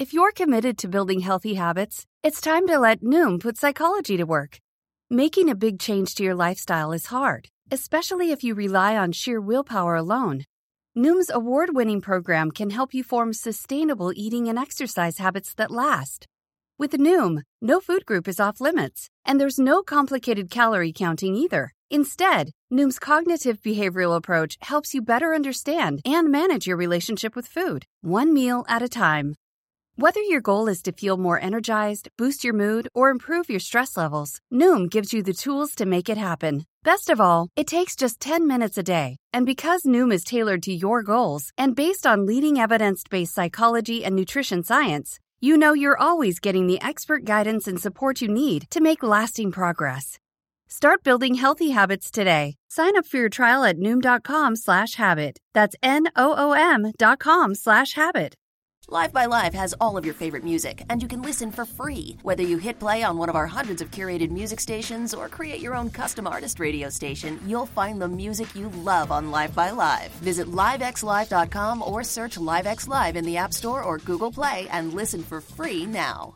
If you're committed to building healthy habits, it's time to let Noom put psychology to work. Making a big change to your lifestyle is hard, especially if you rely on sheer willpower alone. Noom's award winning program can help you form sustainable eating and exercise habits that last. With Noom, no food group is off limits, and there's no complicated calorie counting either. Instead, Noom's cognitive behavioral approach helps you better understand and manage your relationship with food, one meal at a time. Whether your goal is to feel more energized, boost your mood, or improve your stress levels, Noom gives you the tools to make it happen. Best of all, it takes just 10 minutes a day. And because Noom is tailored to your goals and based on leading evidence based psychology and nutrition science, you know you're always getting the expert guidance and support you need to make lasting progress. Start building healthy habits today. Sign up for your trial at Noom.com slash habit. That's N-O-O-M dot com slash habit. Live by Live has all of your favorite music, and you can listen for free. Whether you hit play on one of our hundreds of curated music stations or create your own custom artist radio station, you'll find the music you love on Live by Live. Visit livexlive.com or search LiveX Live in the App Store or Google Play and listen for free now.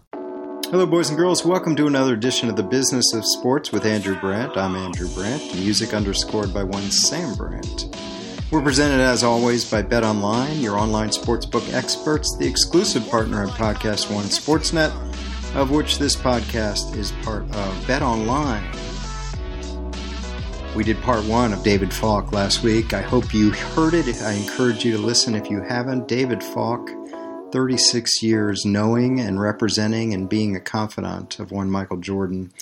Hello, boys and girls. Welcome to another edition of the Business of Sports with Andrew Brandt. I'm Andrew Brandt, music underscored by one Sam Brandt. We're presented as always by Bet Online, your online sportsbook experts, the exclusive partner of Podcast One Sportsnet, of which this podcast is part of Bet Online. We did part one of David Falk last week. I hope you heard it. I encourage you to listen if you haven't. David Falk, 36 years knowing and representing and being a confidant of one Michael Jordan.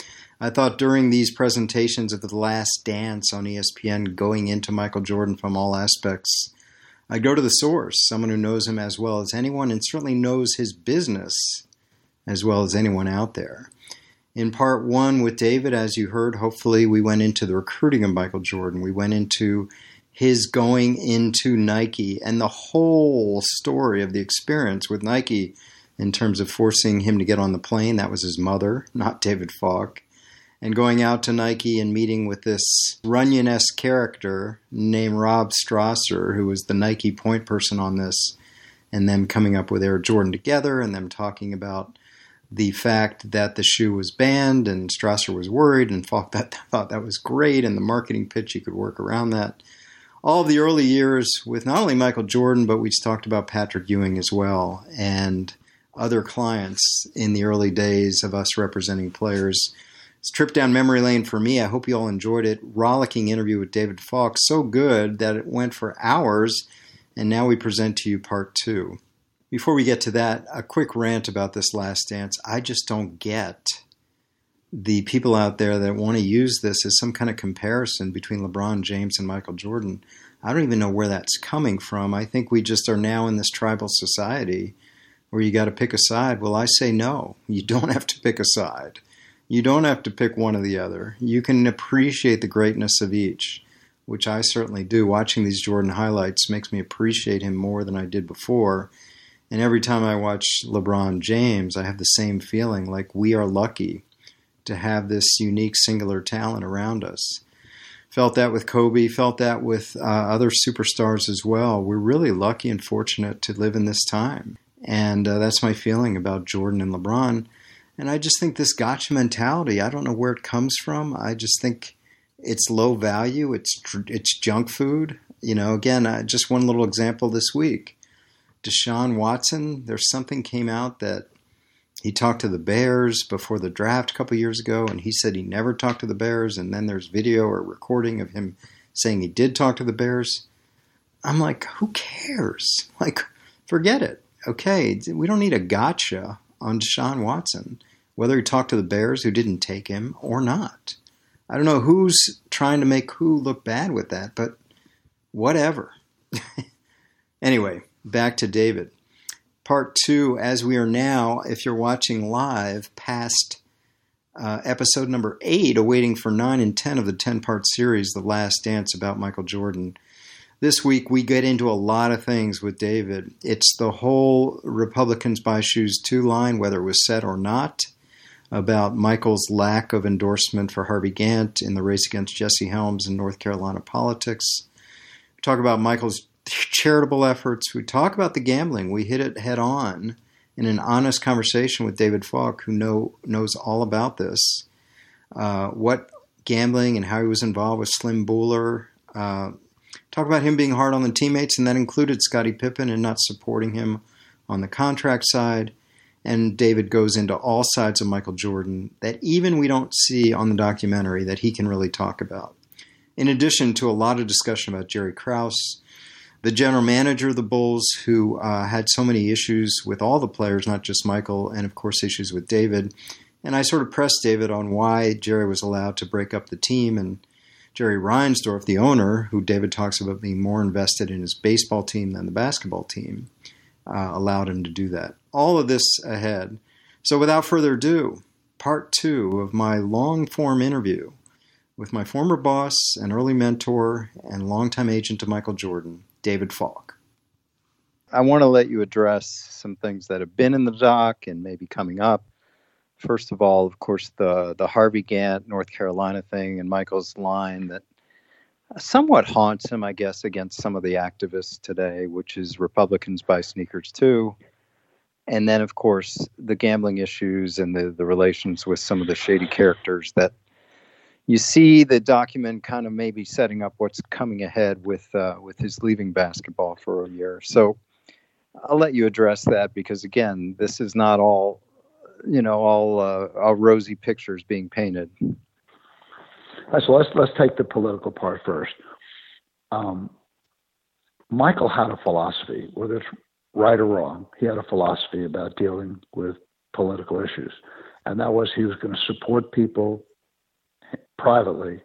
I thought during these presentations of The Last Dance on ESPN, going into Michael Jordan from all aspects, I'd go to the source, someone who knows him as well as anyone and certainly knows his business as well as anyone out there. In part one with David, as you heard, hopefully we went into the recruiting of Michael Jordan. We went into his going into Nike and the whole story of the experience with Nike in terms of forcing him to get on the plane. That was his mother, not David Falk and going out to Nike and meeting with this Runyon esque character named Rob Strasser, who was the Nike point person on this, and them coming up with Air Jordan together and them talking about the fact that the shoe was banned and Strasser was worried and thought that, thought that was great and the marketing pitch he could work around that. All of the early years with not only Michael Jordan, but we talked about Patrick Ewing as well and other clients in the early days of us representing players it's trip down memory lane for me. I hope you all enjoyed it. Rollicking interview with David Falk. So good that it went for hours. And now we present to you part two. Before we get to that, a quick rant about this last dance. I just don't get the people out there that want to use this as some kind of comparison between LeBron James and Michael Jordan. I don't even know where that's coming from. I think we just are now in this tribal society where you got to pick a side. Well, I say no. You don't have to pick a side. You don't have to pick one or the other. You can appreciate the greatness of each, which I certainly do. Watching these Jordan highlights makes me appreciate him more than I did before. And every time I watch LeBron James, I have the same feeling like we are lucky to have this unique singular talent around us. Felt that with Kobe, felt that with uh, other superstars as well. We're really lucky and fortunate to live in this time. And uh, that's my feeling about Jordan and LeBron. And I just think this gotcha mentality, I don't know where it comes from. I just think it's low value, it's it's junk food. You know, again, just one little example this week. Deshaun Watson, there's something came out that he talked to the Bears before the draft a couple years ago, and he said he never talked to the Bears. And then there's video or recording of him saying he did talk to the Bears. I'm like, who cares? Like, forget it. Okay, we don't need a gotcha on Deshaun Watson, whether he talked to the Bears who didn't take him or not. I don't know who's trying to make who look bad with that, but whatever. anyway, back to David. Part two, as we are now, if you're watching live, past uh, episode number eight, awaiting for nine and ten of the 10 part series, The Last Dance about Michael Jordan. This week, we get into a lot of things with David. It's the whole Republicans buy shoes two line, whether it was set or not, about Michael's lack of endorsement for Harvey Gantt in the race against Jesse Helms in North Carolina politics. We talk about Michael's charitable efforts. We talk about the gambling. We hit it head on in an honest conversation with David Falk, who know, knows all about this, uh, what gambling and how he was involved with Slim Bouler. Uh, talk about him being hard on the teammates, and that included Scottie Pippen and not supporting him on the contract side. And David goes into all sides of Michael Jordan that even we don't see on the documentary that he can really talk about. In addition to a lot of discussion about Jerry Krause, the general manager of the Bulls, who uh, had so many issues with all the players, not just Michael, and of course issues with David. And I sort of pressed David on why Jerry was allowed to break up the team. And Jerry Reinsdorf, the owner, who David talks about being more invested in his baseball team than the basketball team, uh, allowed him to do that. All of this ahead. So without further ado, part two of my long form interview with my former boss and early mentor and longtime agent to Michael Jordan, David Falk. I want to let you address some things that have been in the doc and maybe coming up. First of all, of course, the the Harvey Gantt North Carolina thing and Michael's line that somewhat haunts him, I guess, against some of the activists today, which is Republicans buy sneakers too. And then, of course, the gambling issues and the, the relations with some of the shady characters that you see the document kind of maybe setting up what's coming ahead with uh, with his leaving basketball for a year. So I'll let you address that because again, this is not all you know all uh, all rosy pictures being painted. So let's let's take the political part first. Um, Michael had a philosophy, whether it's right or wrong. He had a philosophy about dealing with political issues, and that was he was going to support people privately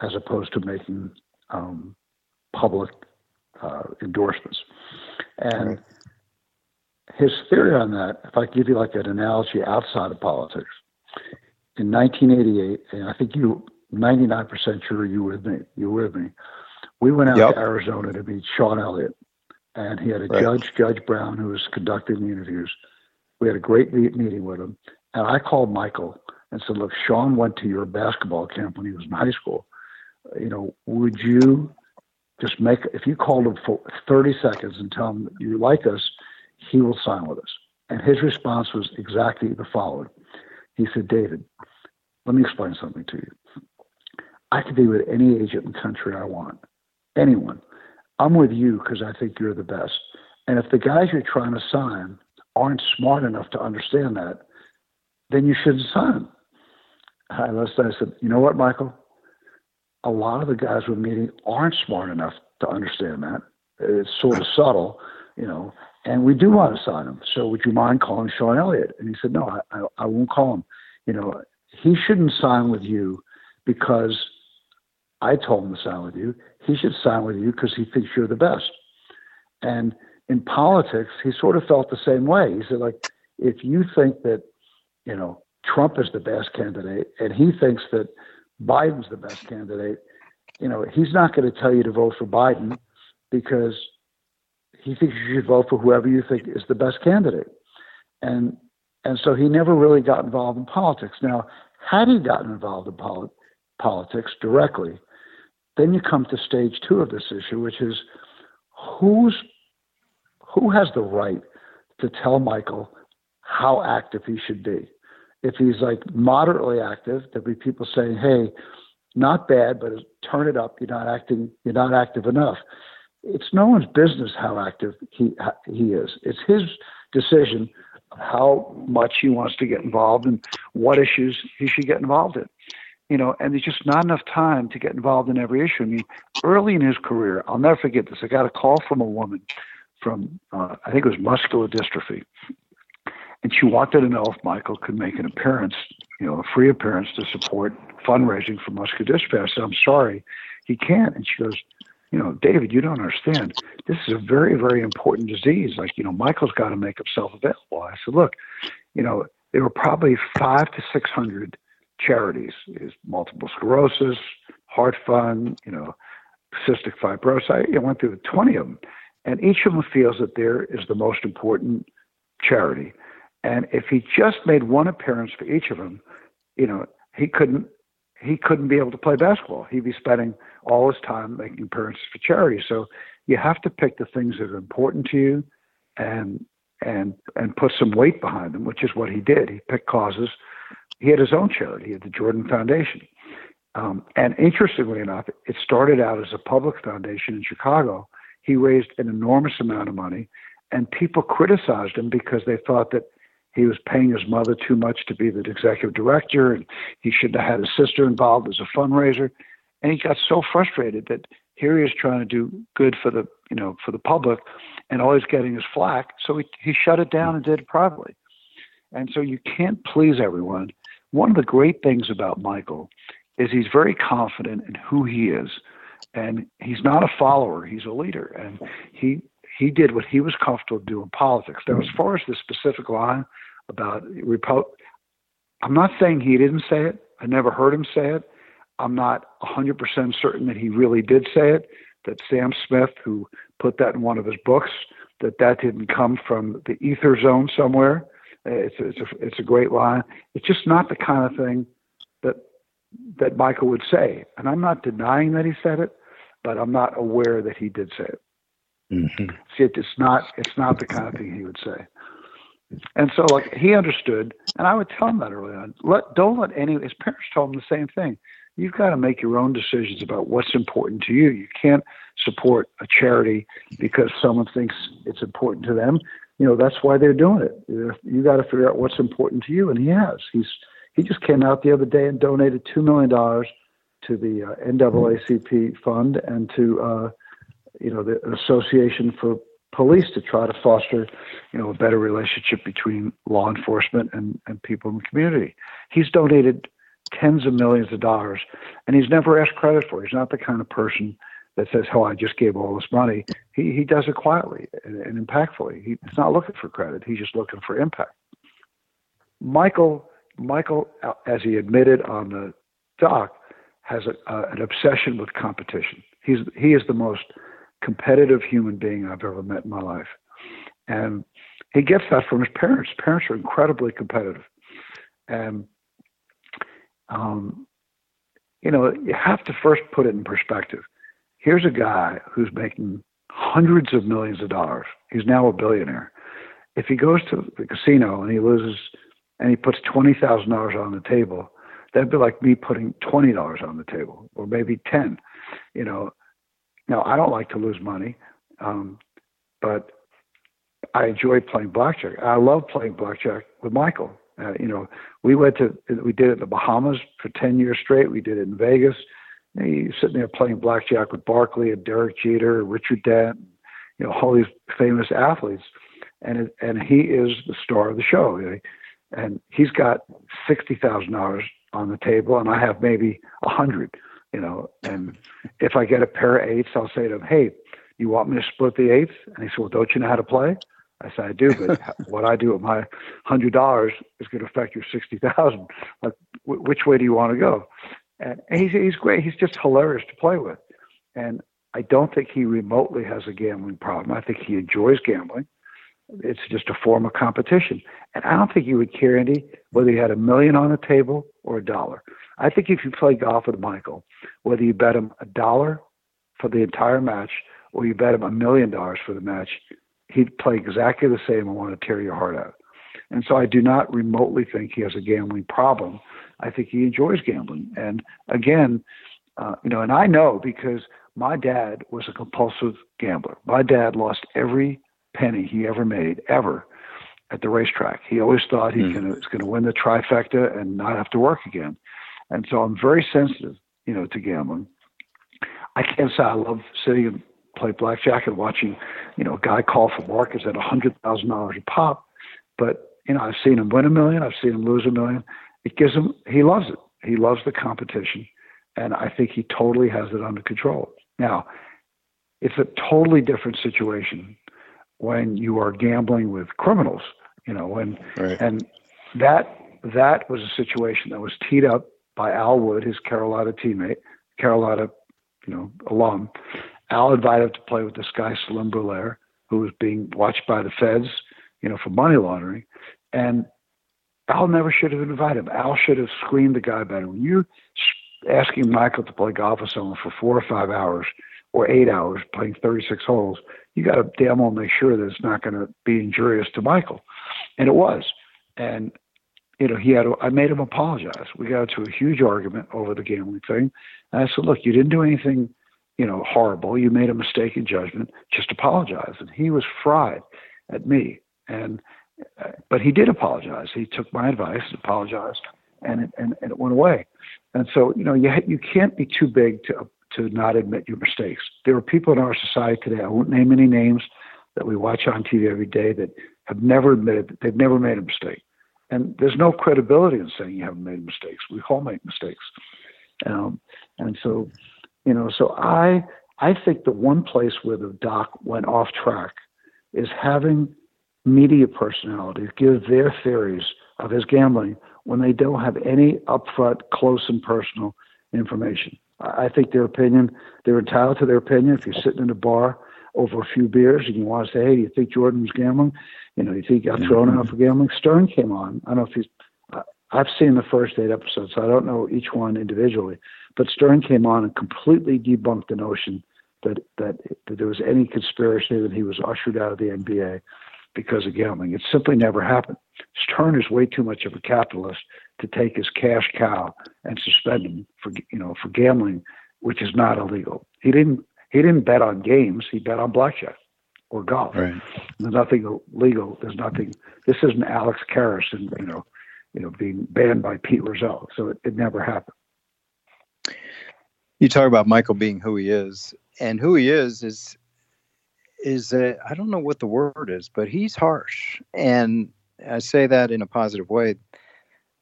as opposed to making um, public uh, endorsements. And right. his theory on that, if I give you like an analogy outside of politics, in 1988, and I think you 99% sure you with me, you with me. We went out yep. to Arizona to meet Sean Elliott, and he had a right. judge, Judge Brown, who was conducting the interviews. We had a great meeting with him, and I called Michael and said, "Look, Sean went to your basketball camp when he was in high school. You know, would you just make if you called him for 30 seconds and tell him you like us, he will sign with us." And his response was exactly the following. He said, "David, let me explain something to you. I can be with any agent in the country I want, anyone. I'm with you because I think you're the best. And if the guys you're trying to sign aren't smart enough to understand that, then you shouldn't sign them. I said, you know what, Michael? A lot of the guys we're meeting aren't smart enough to understand that. It's sort of subtle, you know, and we do want to sign him. So would you mind calling Sean Elliott? And he said, no, I, I won't call him. You know, he shouldn't sign with you because I told him to sign with you. He should sign with you because he thinks you're the best. And in politics, he sort of felt the same way. He said, like, if you think that, you know, Trump is the best candidate and he thinks that Biden's the best candidate, you know, he's not going to tell you to vote for Biden because he thinks you should vote for whoever you think is the best candidate. And and so he never really got involved in politics. Now, had he gotten involved in poli- politics directly, then you come to stage two of this issue, which is who's who has the right to tell Michael how active he should be if he's like moderately active, there'll be people saying, "Hey, not bad, but turn it up. You're not acting. You're not active enough." It's no one's business how active he he is. It's his decision how much he wants to get involved and what issues he should get involved in. You know, and there's just not enough time to get involved in every issue. I mean, early in his career, I'll never forget this. I got a call from a woman from uh, I think it was muscular dystrophy, and she wanted to know if Michael could make an appearance, you know, a free appearance to support fundraising for muscular dystrophy. I said, I'm sorry, he can't. And she goes, you know, David, you don't understand. This is a very, very important disease. Like, you know, Michael's got to make himself available. I said, look, you know, there were probably five to 600 charities, is multiple sclerosis, heart fund, you know, cystic fibrosis. I went through 20 of them. And each of them feels that there is the most important charity. And if he just made one appearance for each of them, you know, he couldn't he couldn't be able to play basketball. He'd be spending all his time making appearances for charity. So you have to pick the things that are important to you and and and put some weight behind them, which is what he did. He picked causes. He had his own charity, the Jordan Foundation. Um, and interestingly enough, it started out as a public foundation in Chicago. He raised an enormous amount of money, and people criticized him because they thought that he was paying his mother too much to be the executive director, and he shouldn't have had his sister involved as a fundraiser. And he got so frustrated that here he is trying to do good for the you know for the public, and all he's getting is flack. So he he shut it down and did it privately. And so you can't please everyone. One of the great things about Michael is he's very confident in who he is, and he's not a follower; he's a leader, and he he did what he was comfortable doing politics. Now, as mm-hmm. far as the specific line about Repo, I'm not saying he didn't say it. I never heard him say it. I'm not 100% certain that he really did say it. That Sam Smith, who put that in one of his books, that that didn't come from the ether zone somewhere. It's a, it's a, it's a great line. It's just not the kind of thing that that Michael would say. And I'm not denying that he said it, but I'm not aware that he did say it. Mm-hmm. See, it's not it's not the kind of thing he would say. And so, like he understood, and I would tell him that early on. Let don't let any. His parents told him the same thing. You've got to make your own decisions about what's important to you. You can't support a charity because someone thinks it's important to them. You know that's why they're doing it. You got to figure out what's important to you, and he has. He's he just came out the other day and donated two million dollars to the uh, NAACP fund and to uh, you know, the Association for Police to try to foster, you know, a better relationship between law enforcement and, and people in the community. He's donated tens of millions of dollars and he's never asked credit for it. He's not the kind of person that says, "Oh, I just gave all this money." He he does it quietly and, and impactfully. He, he's not looking for credit. He's just looking for impact. Michael Michael, as he admitted on the doc, has a, an obsession with competition. He's he is the most competitive human being I've ever met in my life. And he gets that from his parents. Parents are incredibly competitive. And, um, you know, you have to first put it in perspective. Here's a guy who's making hundreds of millions of dollars. He's now a billionaire. If he goes to the casino and he loses and he puts $20,000 on the table, that'd be like me putting $20 on the table or maybe 10, you know, now, I don't like to lose money, um, but I enjoy playing blackjack. I love playing blackjack with Michael. Uh, you know, we went to, we did it in the Bahamas for 10 years straight. We did it in Vegas. He's sitting there playing blackjack with Barkley and Derek Jeter, Richard Dent, you know, all these famous athletes. And, it, and he is the star of the show. And he's got $60,000 on the table, and I have maybe a hundred you know, and if I get a pair of eights, I'll say to him, hey, you want me to split the eights? And he said, well, don't you know how to play? I said, I do, but what I do with my hundred dollars is going to affect your sixty thousand. Like, w- which way do you want to go? And he's he's great. He's just hilarious to play with, and I don't think he remotely has a gambling problem. I think he enjoys gambling. It's just a form of competition, and I don't think he would care, Andy, whether he had a million on the table or a dollar. I think if you play golf with Michael, whether you bet him a dollar for the entire match or you bet him a million dollars for the match, he'd play exactly the same and want to tear your heart out. And so I do not remotely think he has a gambling problem. I think he enjoys gambling. And again, uh, you know, and I know because my dad was a compulsive gambler. My dad lost every penny he ever made, ever, at the racetrack. He always thought he mm. was going to win the trifecta and not have to work again. And so I'm very sensitive, you know, to gambling. I can't say I love sitting and play blackjack and watching, you know, a guy call for markets at a hundred thousand dollars a pop. But you know, I've seen him win a million. I've seen him lose a million. It gives him. He loves it. He loves the competition, and I think he totally has it under control. Now, it's a totally different situation when you are gambling with criminals. You know, when right. and that that was a situation that was teed up by Al Wood, his Carolina teammate, Carolina, you know, alum. Al invited him to play with this guy Slim Brulaire, who was being watched by the feds, you know, for money laundering. And Al never should have invited him. Al should have screened the guy better. When you're asking Michael to play golf with someone for four or five hours or eight hours playing 36 holes, you got to damn well make sure that it's not going to be injurious to Michael. And it was. And, you know, he had, I made him apologize. We got into a huge argument over the gambling thing. And I said, look, you didn't do anything, you know, horrible. You made a mistake in judgment. Just apologize. And he was fried at me. And, but he did apologize. He took my advice, apologized, and it, and, and it went away. And so, you know, you you can't be too big to to not admit your mistakes. There are people in our society today. I won't name any names that we watch on TV every day that have never admitted that they've never made a mistake. And there's no credibility in saying you haven't made mistakes. We all make mistakes. Um, and so, you know, so I I think the one place where the doc went off track is having media personalities give their theories of his gambling when they don't have any upfront, close, and personal information. I think their opinion, they're entitled to their opinion. If you're sitting in a bar over a few beers and you want to say, hey, do you think Jordan was gambling? You know, you think he got thrown out for gambling? Stern came on. I don't know if he's, I've seen the first eight episodes, so I don't know each one individually. But Stern came on and completely debunked the notion that, that, that there was any conspiracy that he was ushered out of the NBA because of gambling. It simply never happened. Stern is way too much of a capitalist to take his cash cow and suspend him for you know for gambling, which is not illegal. He didn't he didn't bet on games. He bet on blackjack or golf. Right. There's nothing illegal. There's nothing. This isn't Alex Karras and you know you know being banned by Pete Rozelle. So it, it never happened. You talk about Michael being who he is, and who he is is is I I don't know what the word is, but he's harsh, and I say that in a positive way.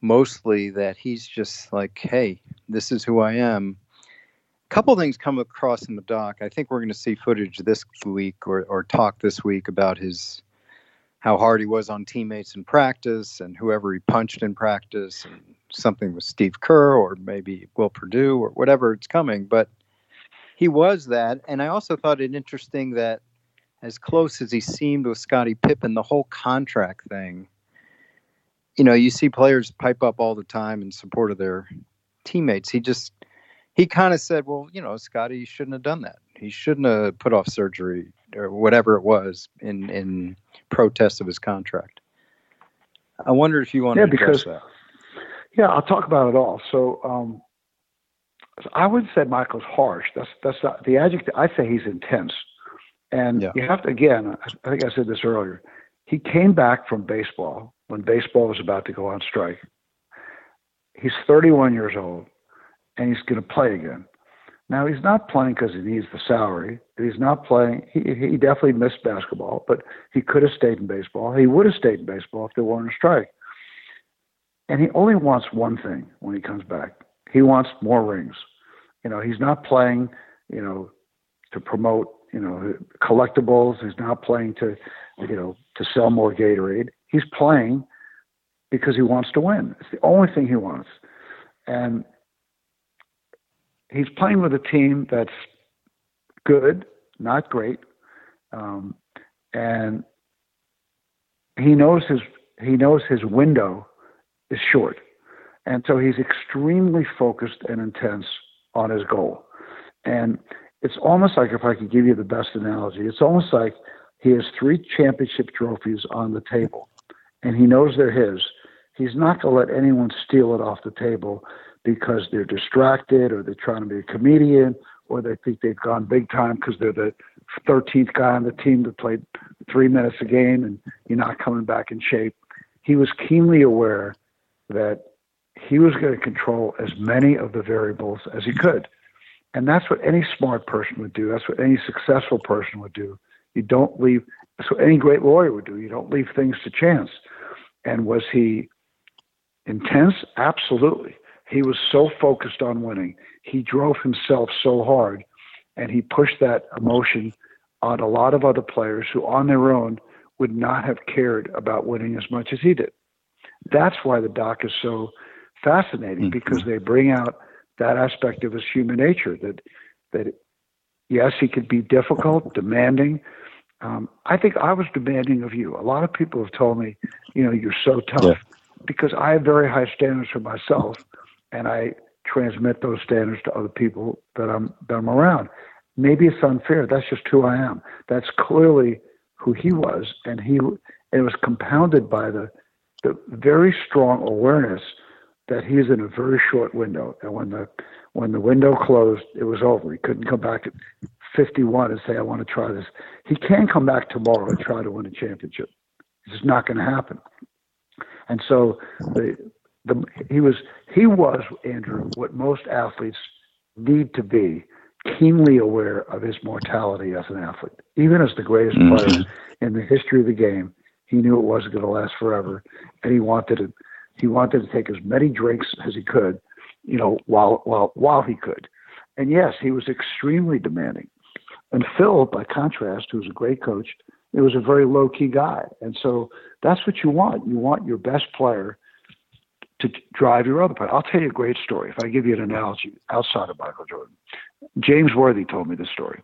Mostly that he's just like, hey, this is who I am. A couple things come across in the doc. I think we're going to see footage this week or, or talk this week about his how hard he was on teammates in practice and whoever he punched in practice and something with Steve Kerr or maybe Will Perdue or whatever it's coming. But he was that. And I also thought it interesting that as close as he seemed with Scottie Pippen, the whole contract thing, you know, you see players pipe up all the time in support of their teammates. He just, he kind of said, well, you know, Scottie shouldn't have done that. He shouldn't have put off surgery or whatever it was in, in protest of his contract. I wonder if you want yeah, to address because, that. Yeah, I'll talk about it all. So, um, I wouldn't say Michael's harsh. That's that's not the adjective. I say he's intense. And Yeah. you have to, again, I think I said this earlier. He came back from baseball when baseball was about to go on strike. He's 31 years old and he's going to play again. Now, he's not playing because he needs the salary. He's not playing. He, he definitely missed basketball, but he could have stayed in baseball. He would have stayed in baseball if there weren't a strike. And he only wants one thing when he comes back he wants more rings. You know, he's not playing, you know, to promote, you know, collectibles. He's not playing to, you know, to sell more Gatorade. He's playing because he wants to win. It's the only thing he wants. And he's playing with a team that's good, not great. Um, and he knows his he knows his window is short. And so he's extremely focused and intense on his goal. And it's almost like if I could give you the best analogy, it's almost like he has three championship trophies on the table and he knows they're his. He's not going to let anyone steal it off the table because they're distracted or they're trying to be a comedian or they think they've gone big time because they're the 13th guy on the team that played three minutes a game and you're not coming back in shape. He was keenly aware that he was going to control as many of the variables as he could. And that's what any smart person would do. That's what any successful person would do. You don't leave, that's what any great lawyer would do. You don't leave things to chance. And was he intense? Absolutely. He was so focused on winning. He drove himself so hard and he pushed that emotion on a lot of other players who, on their own, would not have cared about winning as much as he did. That's why the doc is so fascinating mm-hmm. because they bring out that aspect of his human nature that that yes he could be difficult demanding um, i think i was demanding of you a lot of people have told me you know you're so tough Yeah. because i have very high standards for myself and i transmit those standards to other people that i'm that i'm around maybe it's unfair. That's just who I am. That's clearly who he was, and he and it was compounded by the the very strong awareness that he's in a very short window, and when the when the window closed, it was over. He couldn't come back at 51 and say, "I want to try this." He can come back tomorrow and try to win a championship. It's just not going to happen. And so the the he was he was Andrew what most athletes need to be keenly aware of his mortality as an athlete. Even as the greatest mm-hmm. player in the history of the game, he knew it wasn't going to last forever, and he wanted to he wanted to take as many drinks as he could, you know, while while while he could. And yes, he was extremely demanding. And Phil, by contrast, who was a great coach, it was a very low key guy. And so that's what you want. You want your best player to drive your other player. I'll tell you a great story. If I give you an analogy outside of Michael Jordan, James Worthy told me this story.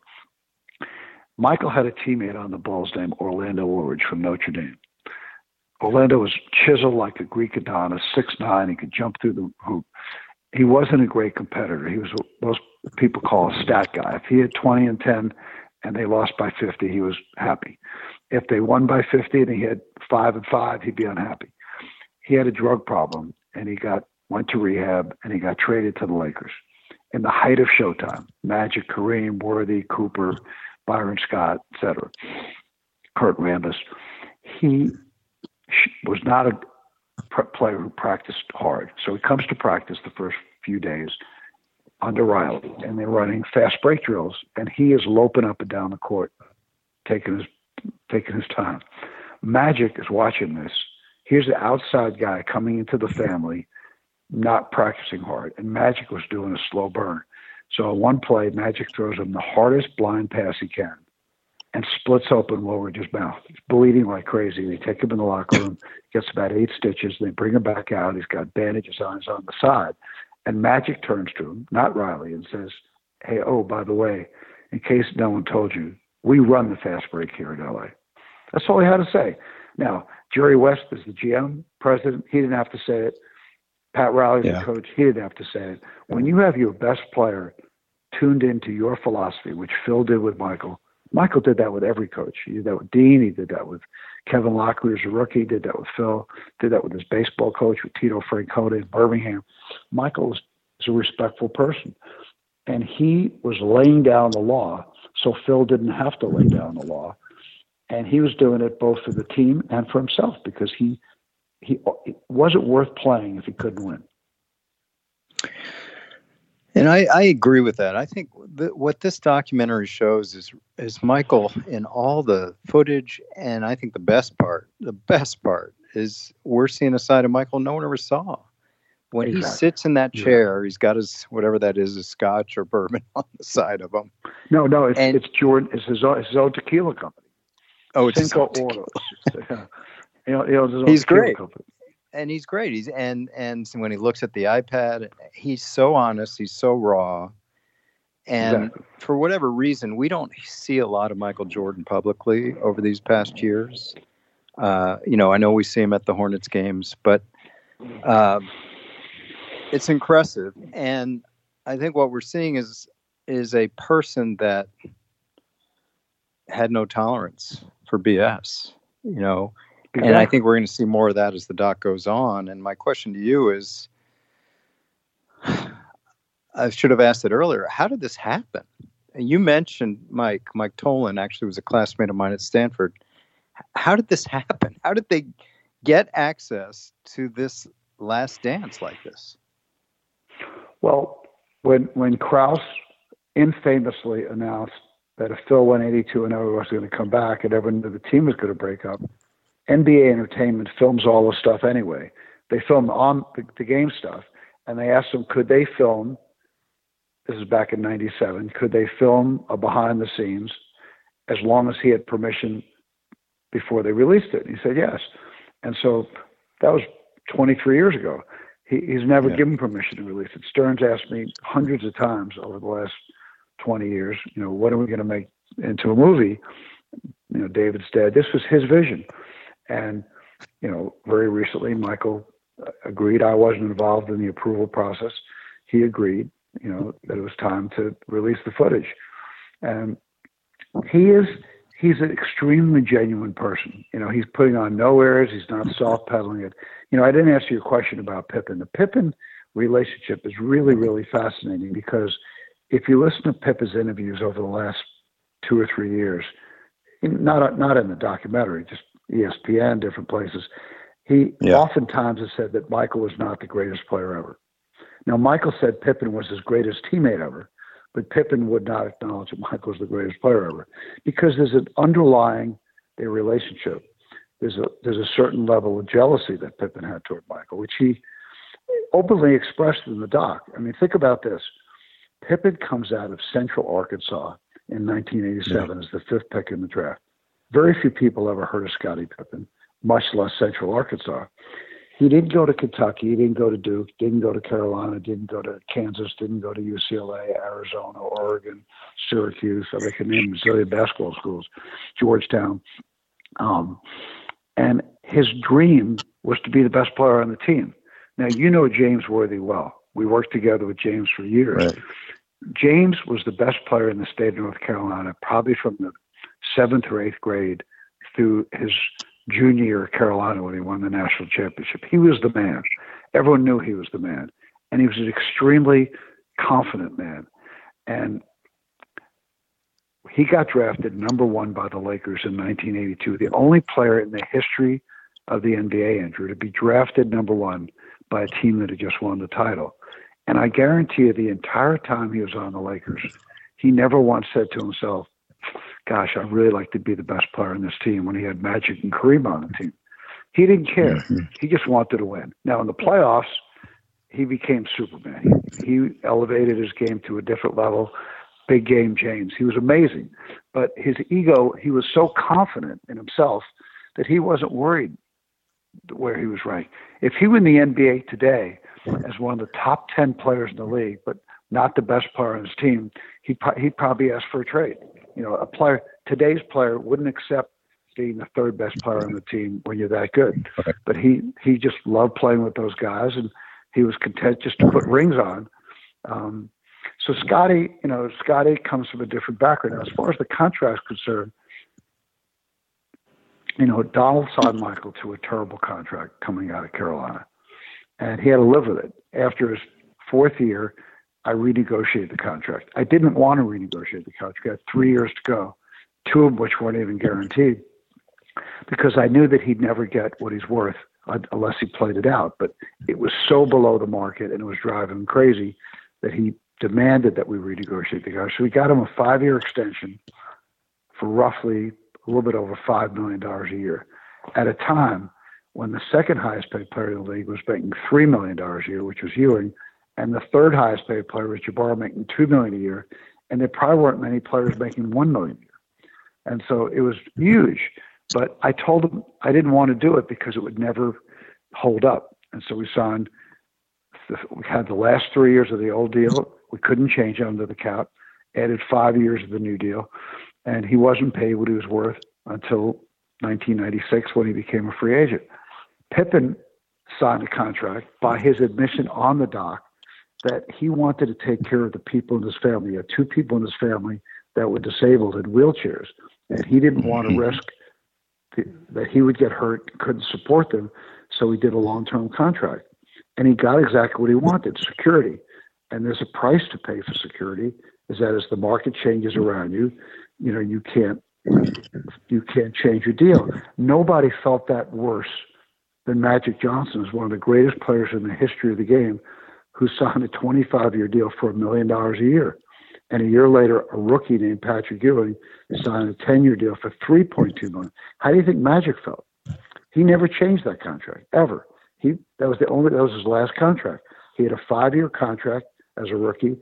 Michael had a teammate on the Bulls named Orlando Woolridge from Notre Dame. Orlando was chiseled like a Greek Adonis, six nine. He could jump through the hoop. He wasn't a great competitor. He was what most people call a stat guy. If he had 20 and 10 and they lost by 50, he was happy. If they won by 50 and he had five and five, he'd be unhappy. He had a drug problem and he got went to rehab and he got traded to the Lakers in the height of Showtime. Magic, Kareem, Worthy, Cooper, Byron Scott, etc. Kurt Rambis. He was not a player who practiced hard. So he comes to practice the first few days under Riley, and they're running fast break drills, and he is loping up and down the court, taking his taking his time. Magic is watching this. Here's the outside guy coming into the family, not practicing hard, and Magic was doing a slow burn. So on one play, Magic throws him the hardest blind pass he can, and splits open Woolridge's mouth. He's bleeding like crazy. They take him in the locker room. Gets about eight stitches. They bring him back out. He's got bandages on his on the side. And Magic turns to him, not Riley, and says, Hey, oh, by the way, in case no one told you, we run the fast break here in LA. That's all he had to say. Now, Jerry West is the GM, president. He didn't have to say it. Pat Riley's yeah. the coach. He didn't have to say it. When you have your best player tuned into your philosophy, which Phil did with Michael, Michael did that with every coach. He did that with Dean. He did that with Kevin Loughery as a rookie. He did that with Phil. Did that with his baseball coach, with Tito Francona in Birmingham. Michael was a respectful person. And he was laying down the law, so Phil didn't have to lay down the law. And he was doing it both for the team and for himself because he he it wasn't worth playing if he couldn't win. And I, I agree with that. I think that what this documentary shows is is Michael in all the footage, and I think the best part, the best part is we're seeing a side of Michael no one ever saw. When exactly. he sits in that chair, he's got his whatever that is, a scotch or bourbon on the side of him. No, no, it's, and, it's Jordan. It's his own, his own tequila company. Oh, it's Cinco Oro. you know, you know, he's great. Company and he's great. He's and and when he looks at the iPad, he's so honest. He's so raw. And exactly. for whatever reason, we don't see a lot of Michael Jordan publicly over these past years. Uh, you know, I know we see him at the Hornets games, but uh, it's impressive. And I think what we're seeing is is a person that had no tolerance for BS. You know, Exactly. And I think we're going to see more of that as the doc goes on. And my question to you is I should have asked it earlier. How did this happen? You mentioned Mike. Mike Tollin actually was a classmate of mine at Stanford. How did this happen? How did they get access to this last dance like this? Well, when when Krause infamously announced that if Phil went 82 and 0 was going to come back and everyone knew the team was going to break up, NBA Entertainment films all the stuff anyway. They film on the, the game stuff, and they asked them, could they film? This is back in '97. Could they film a behind the scenes, as long as he had permission before they released it? And he said yes. And so that was 23 years ago. He, he's never yeah. given permission to release it. Stern's asked me hundreds of times over the last 20 years, you know, what are we going to make into a movie? You know, David's dead. This was his vision. And, you know, very recently, Michael uh, agreed I wasn't involved in the approval process. He agreed, you know, that it was time to release the footage. and he is he's an extremely genuine person. You know, he's putting on no airs. He's not soft pedaling it. You know, I didn't answer your question about Pippen. The Pippen relationship is really, really fascinating because if you listen to Pippen's interviews over the last two or three years, not not in the documentary, just ESPN, different places, he yeah. oftentimes has said that Michael was not the greatest player ever. Now, Michael said Pippen was his greatest teammate ever, but Pippen would not acknowledge that Michael was the greatest player ever because there's an underlying their relationship. There's a there's a certain level of jealousy that Pippen had toward Michael, which he openly expressed in the doc. I mean, think about this: Pippen comes out of Central Arkansas in 1987 yeah. as the fifth pick in the draft. Very few people ever heard of Scottie Pippen, much less Central Arkansas. He didn't go to Kentucky, he didn't go to Duke, didn't go to Carolina, didn't go to Kansas, didn't go to UCLA, Arizona, Oregon, Syracuse. I can name a zillion basketball schools, Georgetown. Um, and his dream was to be the best player on the team. Now, you know James Worthy well. We worked together with James for years. Right. James was the best player in the state of North Carolina, probably from the seventh or eighth grade through his junior year at Carolina when he won the national championship. He was the man. Everyone knew he was the man. And he was an extremely confident man. And he got drafted number one by the Lakers in 1982, the only player in the history of the NBA, Andrew, to be drafted number one by a team that had just won the title. And I guarantee you, the entire time he was on the Lakers, he never once said to himself, gosh, I'd really like to be the best player in this team when he had Magic and Kareem on the team. He didn't care. Mm-hmm. He just wanted to win. Now, in the playoffs, he became Superman. He, he elevated his game to a different level. Big game James. He was amazing. But his ego, he was so confident in himself that he wasn't worried where he was ranked. If he were in the NBA today as one of the top 10 players in the league, but not the best player on his team, he'd, he'd probably ask for a trade you know, a player today's player wouldn't accept being the third best player on the team when you're that good. But he he just loved playing with those guys, and he was content just to put rings on. Um, so Scottie, you know, Scottie comes from a different background. Now, as far as the contract's concerned, you know, Donald signed Michael to a terrible contract coming out of Carolina, and he had to live with it. After his fourth year, I renegotiated the contract. I didn't want to renegotiate the contract. Three years to go, two of which weren't even guaranteed, because I knew that he'd never get what he's worth unless he played it out. But it was so below the market and it was driving him crazy that he demanded that we renegotiate the contract. So we got him a five year extension for roughly a little bit over $5 million a year at a time when the second highest paid player in the league was making $3 million a year, which was Ewing and the third highest paid player was Jabbar making two million a year, and there probably weren't many players making one million a year. And so it was huge. But I told him I didn't want to do it because it would never hold up. And so we signed. We had the last three years of the old deal. We couldn't change it under the cap. Added five years of the new deal, and he wasn't paid what he was worth until 1996 when he became a free agent. Pippen signed a contract by his admission on the doc that he wanted to take care of the people in his family. He had two people in his family that were disabled in wheelchairs, and he didn't want to mm-hmm. risk that he would get hurt, couldn't support them, so he did a long-term contract, and he got exactly what he wanted: security. And there's a price to pay for security. Is that as the market changes around you, you know you can't you can't change your deal. Nobody felt that worse than Magic Johnson, is one of the greatest players in the history of the game, who signed a 25 year deal for a million dollars a year. And a year later, a rookie named Patrick Ewing signed a 10 year deal for 3.2 million. How do you think Magic felt? He never changed that contract ever. He that was the only that was his last contract. He had a five year contract as a rookie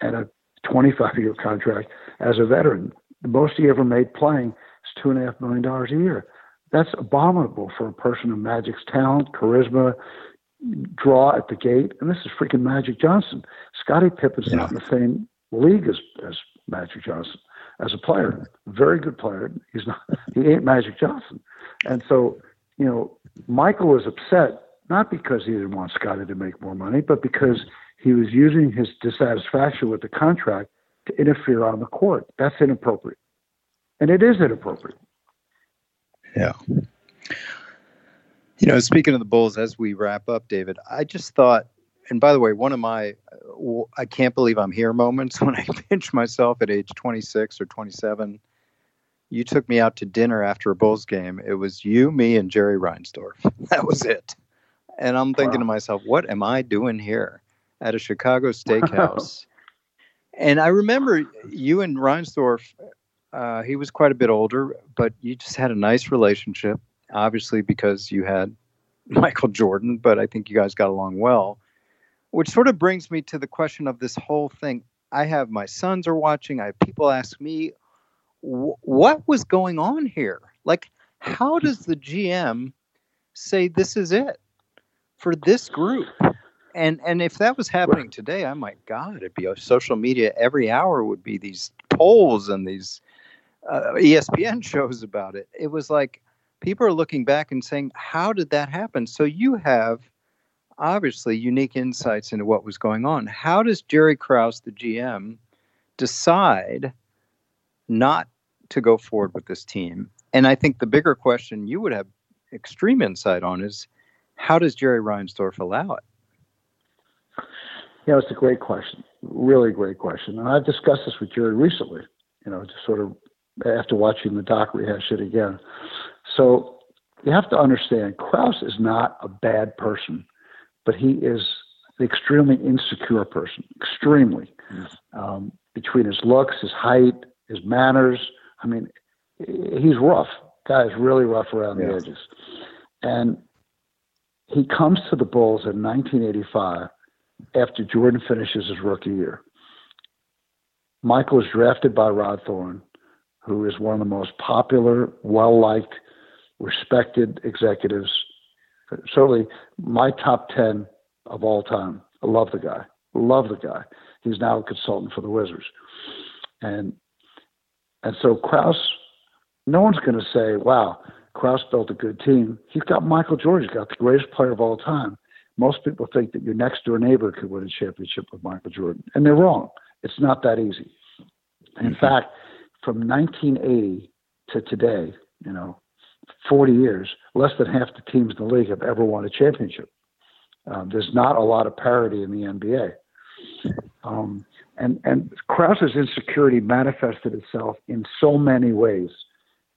and a 25 year contract as a veteran. The most he ever made playing is two and a half million dollars a year. That's abominable for a person of Magic's talent, charisma, draw at the gate, and this is freaking Magic Johnson. Scottie Pippen's yeah. not in the same league as, as Magic Johnson as a player. Very good player. He's not. He ain't Magic Johnson. And so, you know, Michael was upset not because he didn't want Scottie to make more money, but because he was using his dissatisfaction with the contract to interfere on the court. That's inappropriate. And it is inappropriate. Yeah. You know, speaking of the Bulls, as we wrap up, David, I just thought, and by the way, one of my I can't believe I'm here moments when I pinch myself at age 26 or 27. You took me out to dinner after a Bulls game. It was you, me, and Jerry Reinsdorf. That was it. And I'm thinking wow. to myself, what am I doing here at a Chicago steakhouse? and I remember you and Reinsdorf, uh, he was quite a bit older, but you just had a nice relationship, obviously because you had Michael Jordan, but I think you guys got along well. Which sort of brings me to the question of this whole thing. I have my sons are watching. I have people ask me, what was going on here? Like, how does the GM say this is it? for this group. And and if that was happening today, I my God, it'd be a social media every hour would be these polls and these uh, ESPN shows about it. It was like people are looking back and saying, "How did that happen?" So you have obviously unique insights into what was going on. How does Jerry Krause, the GM, decide not to go forward with this team? And I think the bigger question you would have extreme insight on is how does Jerry Reinsdorf allow it? Yeah, it's a great question. Really great question. And I've discussed this with Jerry recently, you know, just sort of after watching the doc rehash it again. So you have to understand Krause is not a bad person, but he is an extremely insecure person, extremely. Um, between his looks, his height, his manners. I mean, he's rough. Guy is really rough around yeah. the edges. And he comes to the Bulls in 1985 after Jordan finishes his rookie year. Michael is drafted by Rod Thorn, who is one of the most popular, well liked, respected executives. Certainly my top 10 of all time. I love the guy. Love the guy. He's now a consultant for the Wizards. And and so Krause, no one's going to say, wow, Krause built a good team. He's got Michael Jordan. He's got the greatest player of all time. Most people think that your next door neighbor could win a championship with Michael Jordan, and they're wrong. It's not that easy. In mm-hmm. fact, from 1980 to today, you know, 40 years, less than half the teams in the league have ever won a championship. Um, there's not a lot of parity in the NBA. Um, and and Krause's insecurity manifested itself in so many ways.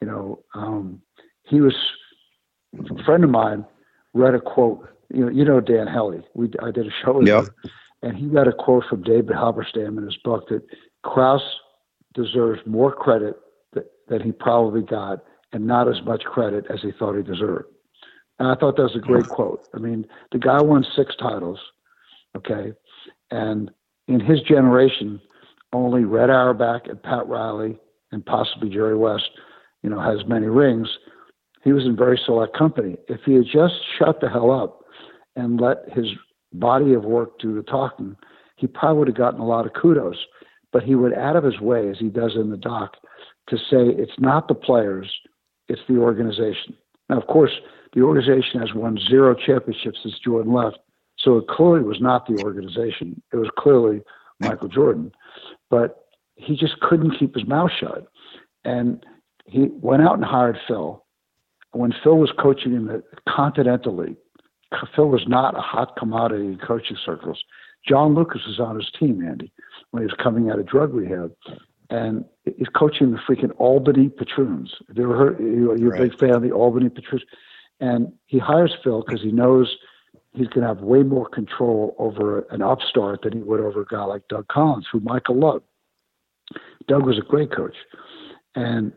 You know, um, he was a friend of mine read a quote. You know, you know Dan Hellie. We I did a show with yep. him, and he read a quote from David Halberstam in his book that Krause deserves more credit that, that he probably got, and not as much credit as he thought he deserved. And I thought that was a great quote. I mean, the guy won six titles, okay, and in his generation, only Red Auerbach and Pat Riley and possibly Jerry West, you know, has many rings he was in very select company. If he had just shut the hell up and let his body of work do the talking, he probably would have gotten a lot of kudos. But he went out of his way, as he does in the doc, to say it's not the players, it's the organization. Now, of course, the organization has won zero championships since Jordan left, so it clearly was not the organization. It was clearly Michael Jordan. But he just couldn't keep his mouth shut. And he went out and hired Phil when Phil was coaching in the Continental League, Phil was not a hot commodity in coaching circles. John Lucas was on his team, Andy, when he was coming out of drug rehab. And he's coaching the freaking Albany Patroons. Have you ever heard? You're right. a big fan of the Albany Patroons. And he hires Phil because he knows he's going to have way more control over an upstart than he would over a guy like Doug Collins, who Michael loved. Doug was a great coach. And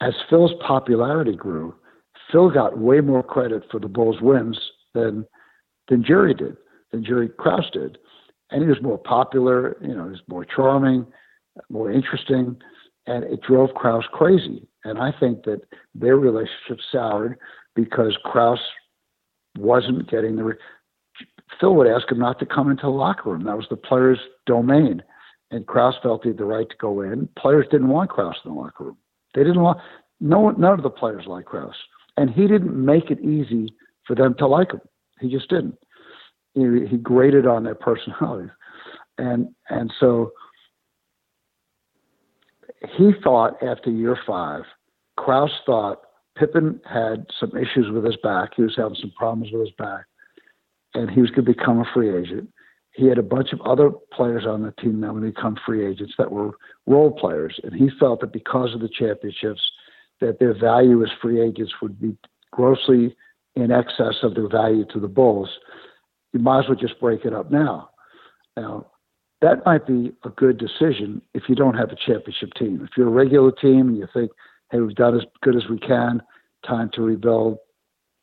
as Phil's popularity grew, Phil got way more credit for the Bulls' wins than than Jerry did, than Jerry Krause did, and he was more popular. You know, he was more charming, more interesting, and it drove Krause crazy. And I think that their relationship soured because Krause wasn't getting the. Re- Phil would ask him not to come into the locker room. That was the player's domain. And Krause felt he had the right to go in. Players didn't want Krause in the locker room. They didn't want no none of the players liked Krause, and he didn't make it easy for them to like him. He just didn't. He, he graded on their personalities, and and so he thought after year five, Krause thought Pippen had some issues with his back. He was having some problems with his back, and he was going to become a free agent. He had a bunch of other players on the team that would become free agents that were role players, and he felt that because of the championships, that their value as free agents would be grossly in excess of their value to the Bulls. You might as well just break it up now. Now, that might be a good decision if you don't have a championship team. If you're a regular team and you think, hey, we've done as good as we can, time to rebuild,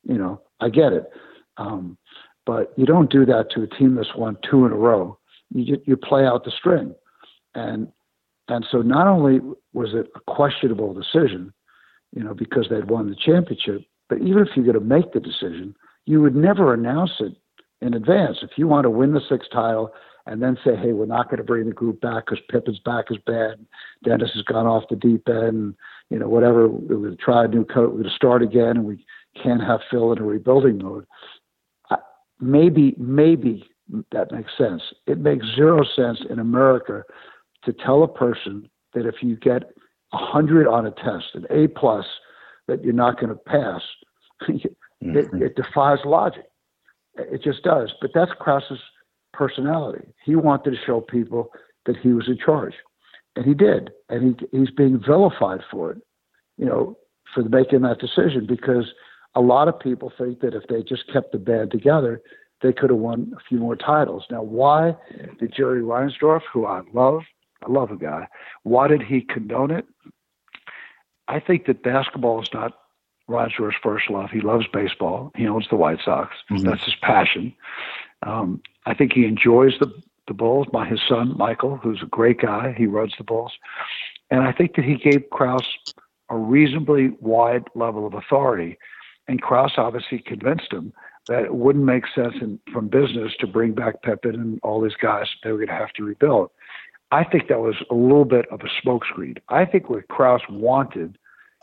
you know, I get it. Um, but you don't do that to a team that's won two in a row. You you play out the string, and and so not only was it a questionable decision, you know, because they'd won the championship, but even if you're going to make the decision, you would never announce it in advance. If you want to win the sixth title and then say, hey, we're not going to bring the group back because Pippen's back is bad, Dennis has gone off the deep end, you know, whatever, we're going to try a new coat, we're going to start again, and we can't have Phil in a rebuilding mode. maybe, maybe that makes sense. It makes zero sense in America to tell a person that if you get a 100 on a test, an A plus, that you're not going to pass. it, mm-hmm. it defies logic. It just does. But that's Krause's personality. He wanted to show people that he was in charge, and he did. And he he's being vilified for it, you know, for making that decision because a lot of people think that if they just kept the band together, they could have won a few more titles. Now, why did Jerry Reinsdorf, who I love, I love a guy, why did he condone it? I think that basketball is not Reinsdorf's first love. He loves baseball. He owns the White Sox. Mm-hmm. That's his passion. Um, I think he enjoys the the Bulls. My his son Michael, who's a great guy, he runs the Bulls, and I think that he gave Krause a reasonably wide level of authority, and Krause obviously convinced him that it wouldn't make sense in, from business to bring back Pippen and all these guys. They were going to have to rebuild. I think that was a little bit of a smokescreen. I think what Krause wanted,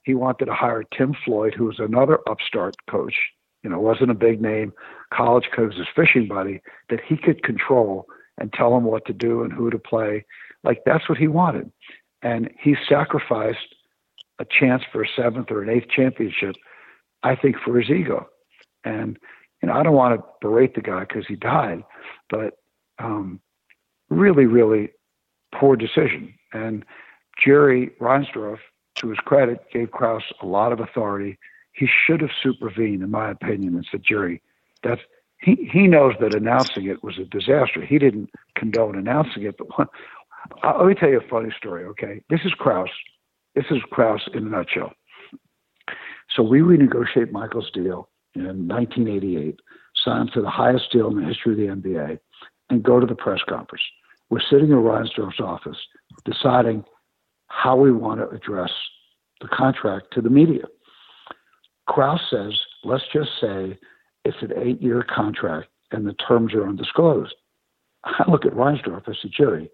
he wanted to hire Tim Floyd, who was another upstart coach you know, wasn't a big name college coach, his fishing buddy that he could control and tell him what to do and who to play. Like that's what he wanted. And he sacrificed a chance for a seventh or an eighth championship, I think, for his ego. And, you know, I don't want to berate the guy because he died, but um, really, really poor decision. And Jerry Reinsdorf, to his credit, gave Krause a lot of authority he should have supervened, in my opinion, and said, Jerry, that's he, he knows that announcing it was a disaster. He didn't condone announcing it, but one, uh, let me tell you a funny story, okay? This is Krause. This is Krause in a nutshell. So we renegotiate Michael's deal in 1988, sign to the highest deal in the history of the NBA, and go to the press conference. We're sitting in Reinsdorf's office deciding how we want to address the contract to the media. Krause says, let's just say it's an eight year contract and the terms are undisclosed. I look at Reinsdorf as a jury.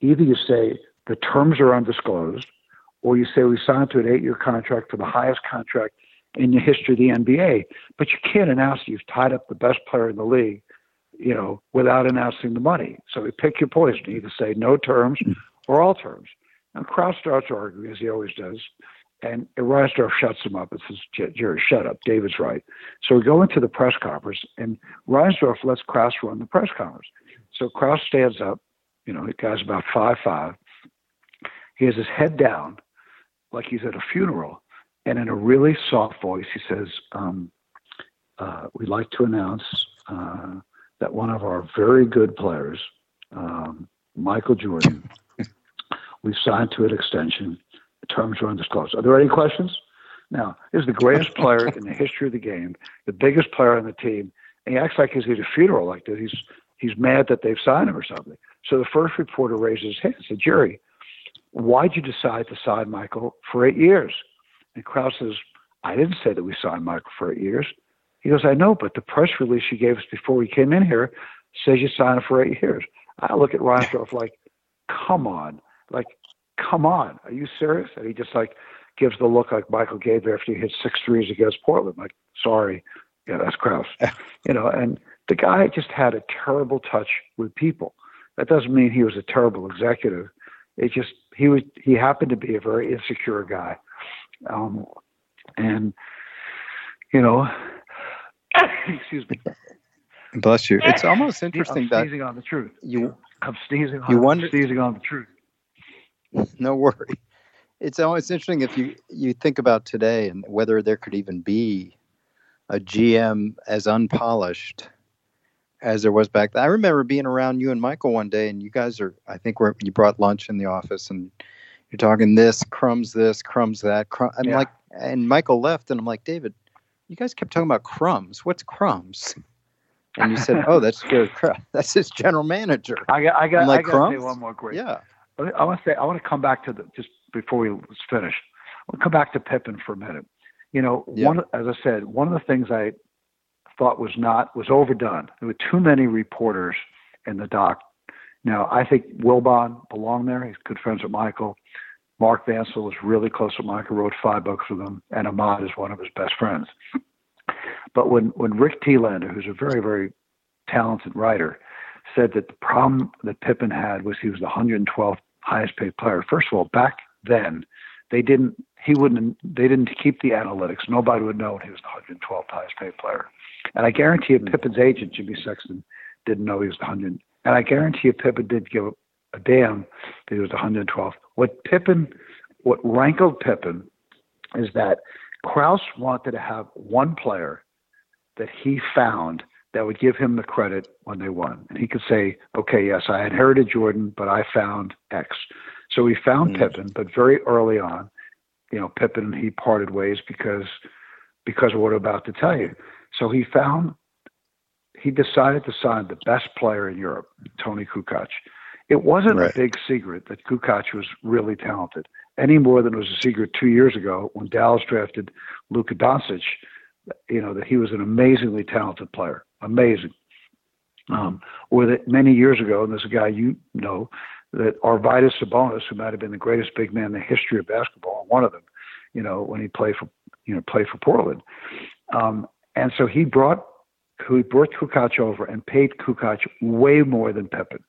Either you say the terms are undisclosed, or you say we signed to an eight year contract for the highest contract in the history of the NBA. But you can't announce you've tied up the best player in the league, you know, without announcing the money. So you pick your poison. Either say no terms mm. or all terms. Now Krause starts arguing as he always does. And Reinsdorf shuts him up and says, Jerry, shut up. David's right. So we go into the press conference, and Reinsdorf lets Krause run the press conference. So Krause stands up. You know, the guy's about five five. He has his head down, like he's at a funeral, and in a really soft voice, he says, um, uh, "We'd like to announce uh, that one of our very good players, um, Michael Jordan, we've signed to an extension." Terms are undisclosed. Are there any questions? Now, he's the greatest player in the history of the game, the biggest player on the team, and he acts like he's at a funeral like that. He's he's mad that they've signed him or something. So the first reporter raises his hand and said, Jerry, why'd you decide to sign Michael for eight years? And Krause says, I didn't say that we signed Michael for eight years. He goes, I know, but the press release you gave us before we came in here says you signed him for eight years. I look at Reinsdorf like, come on. Like, come on, are you serious? And he just like gives the look like Michael gave after he hit six threes against Portland. Like, sorry, yeah, that's Krause. you know, and the guy just had a terrible touch with people. That doesn't mean he was a terrible executive. It just he was he happened to be a very insecure guy, um, and you know, excuse me. Bless you. It's almost interesting I'm that sneezing on the truth. you I'm sneezing. On, You I'm wonder- sneezing on the truth. no worry. It's always interesting if you you think about today and whether there could even be a GM as unpolished as there was back then. I remember being around you and Michael one day, and you guys are I think we're, you brought lunch in the office, and you're talking this crumbs, this crumbs, that. I'm Yeah. like, and Michael left, and I'm like, David, you guys kept talking about crumbs. What's crumbs? And you said, oh, that's good. That's his general manager. I got. I got. I'm like, I got to say one more great. Yeah. I want to say I want to come back to the just before we finish. I'll come back to Pippen for a minute. You know, Yeah. one as I said, one of the things I thought was not was overdone. There were too many reporters in the doc. Now I think Wilbon belonged there. He's good friends with Michael. Mark Vancil was really close with Michael. Wrote five books with him, and Ahmad is one of his best friends. But when when Rick Telander, who's a very very talented writer, said that the problem that Pippen had was he was the 112th highest paid player. First of all, back then they didn't he wouldn't they didn't keep the analytics. Nobody would know he was the 112th highest paid player. And I guarantee you Pippen's agent, Jimmy Sexton, didn't know he was the 100. And I guarantee you Pippen didn't give a damn that he was the 112th. What Pippen, what rankled Pippen, is that Krause wanted to have one player that he found that would give him the credit when they won. And he could say, okay, yes, I inherited Jordan, but I found X. So he found Mm. Pippen, but very early on, you know, Pippen and he parted ways because because of what I'm about to tell you. So he found he decided to sign the best player in Europe, Toni Kukoc. It wasn't Right. a big secret that Kukoc was really talented, any more than it was a secret two years ago when Dallas drafted Luka Doncic. You know that he was an amazingly talented player, amazing. Um, or that many years ago, and there's a guy you know, that Arvydas Sabonis, who might have been the greatest big man in the history of basketball, one of them, you know, when he played for you know played for Portland, um, and so he brought who he brought Kukoc over and paid Kukoc way more than Pippen.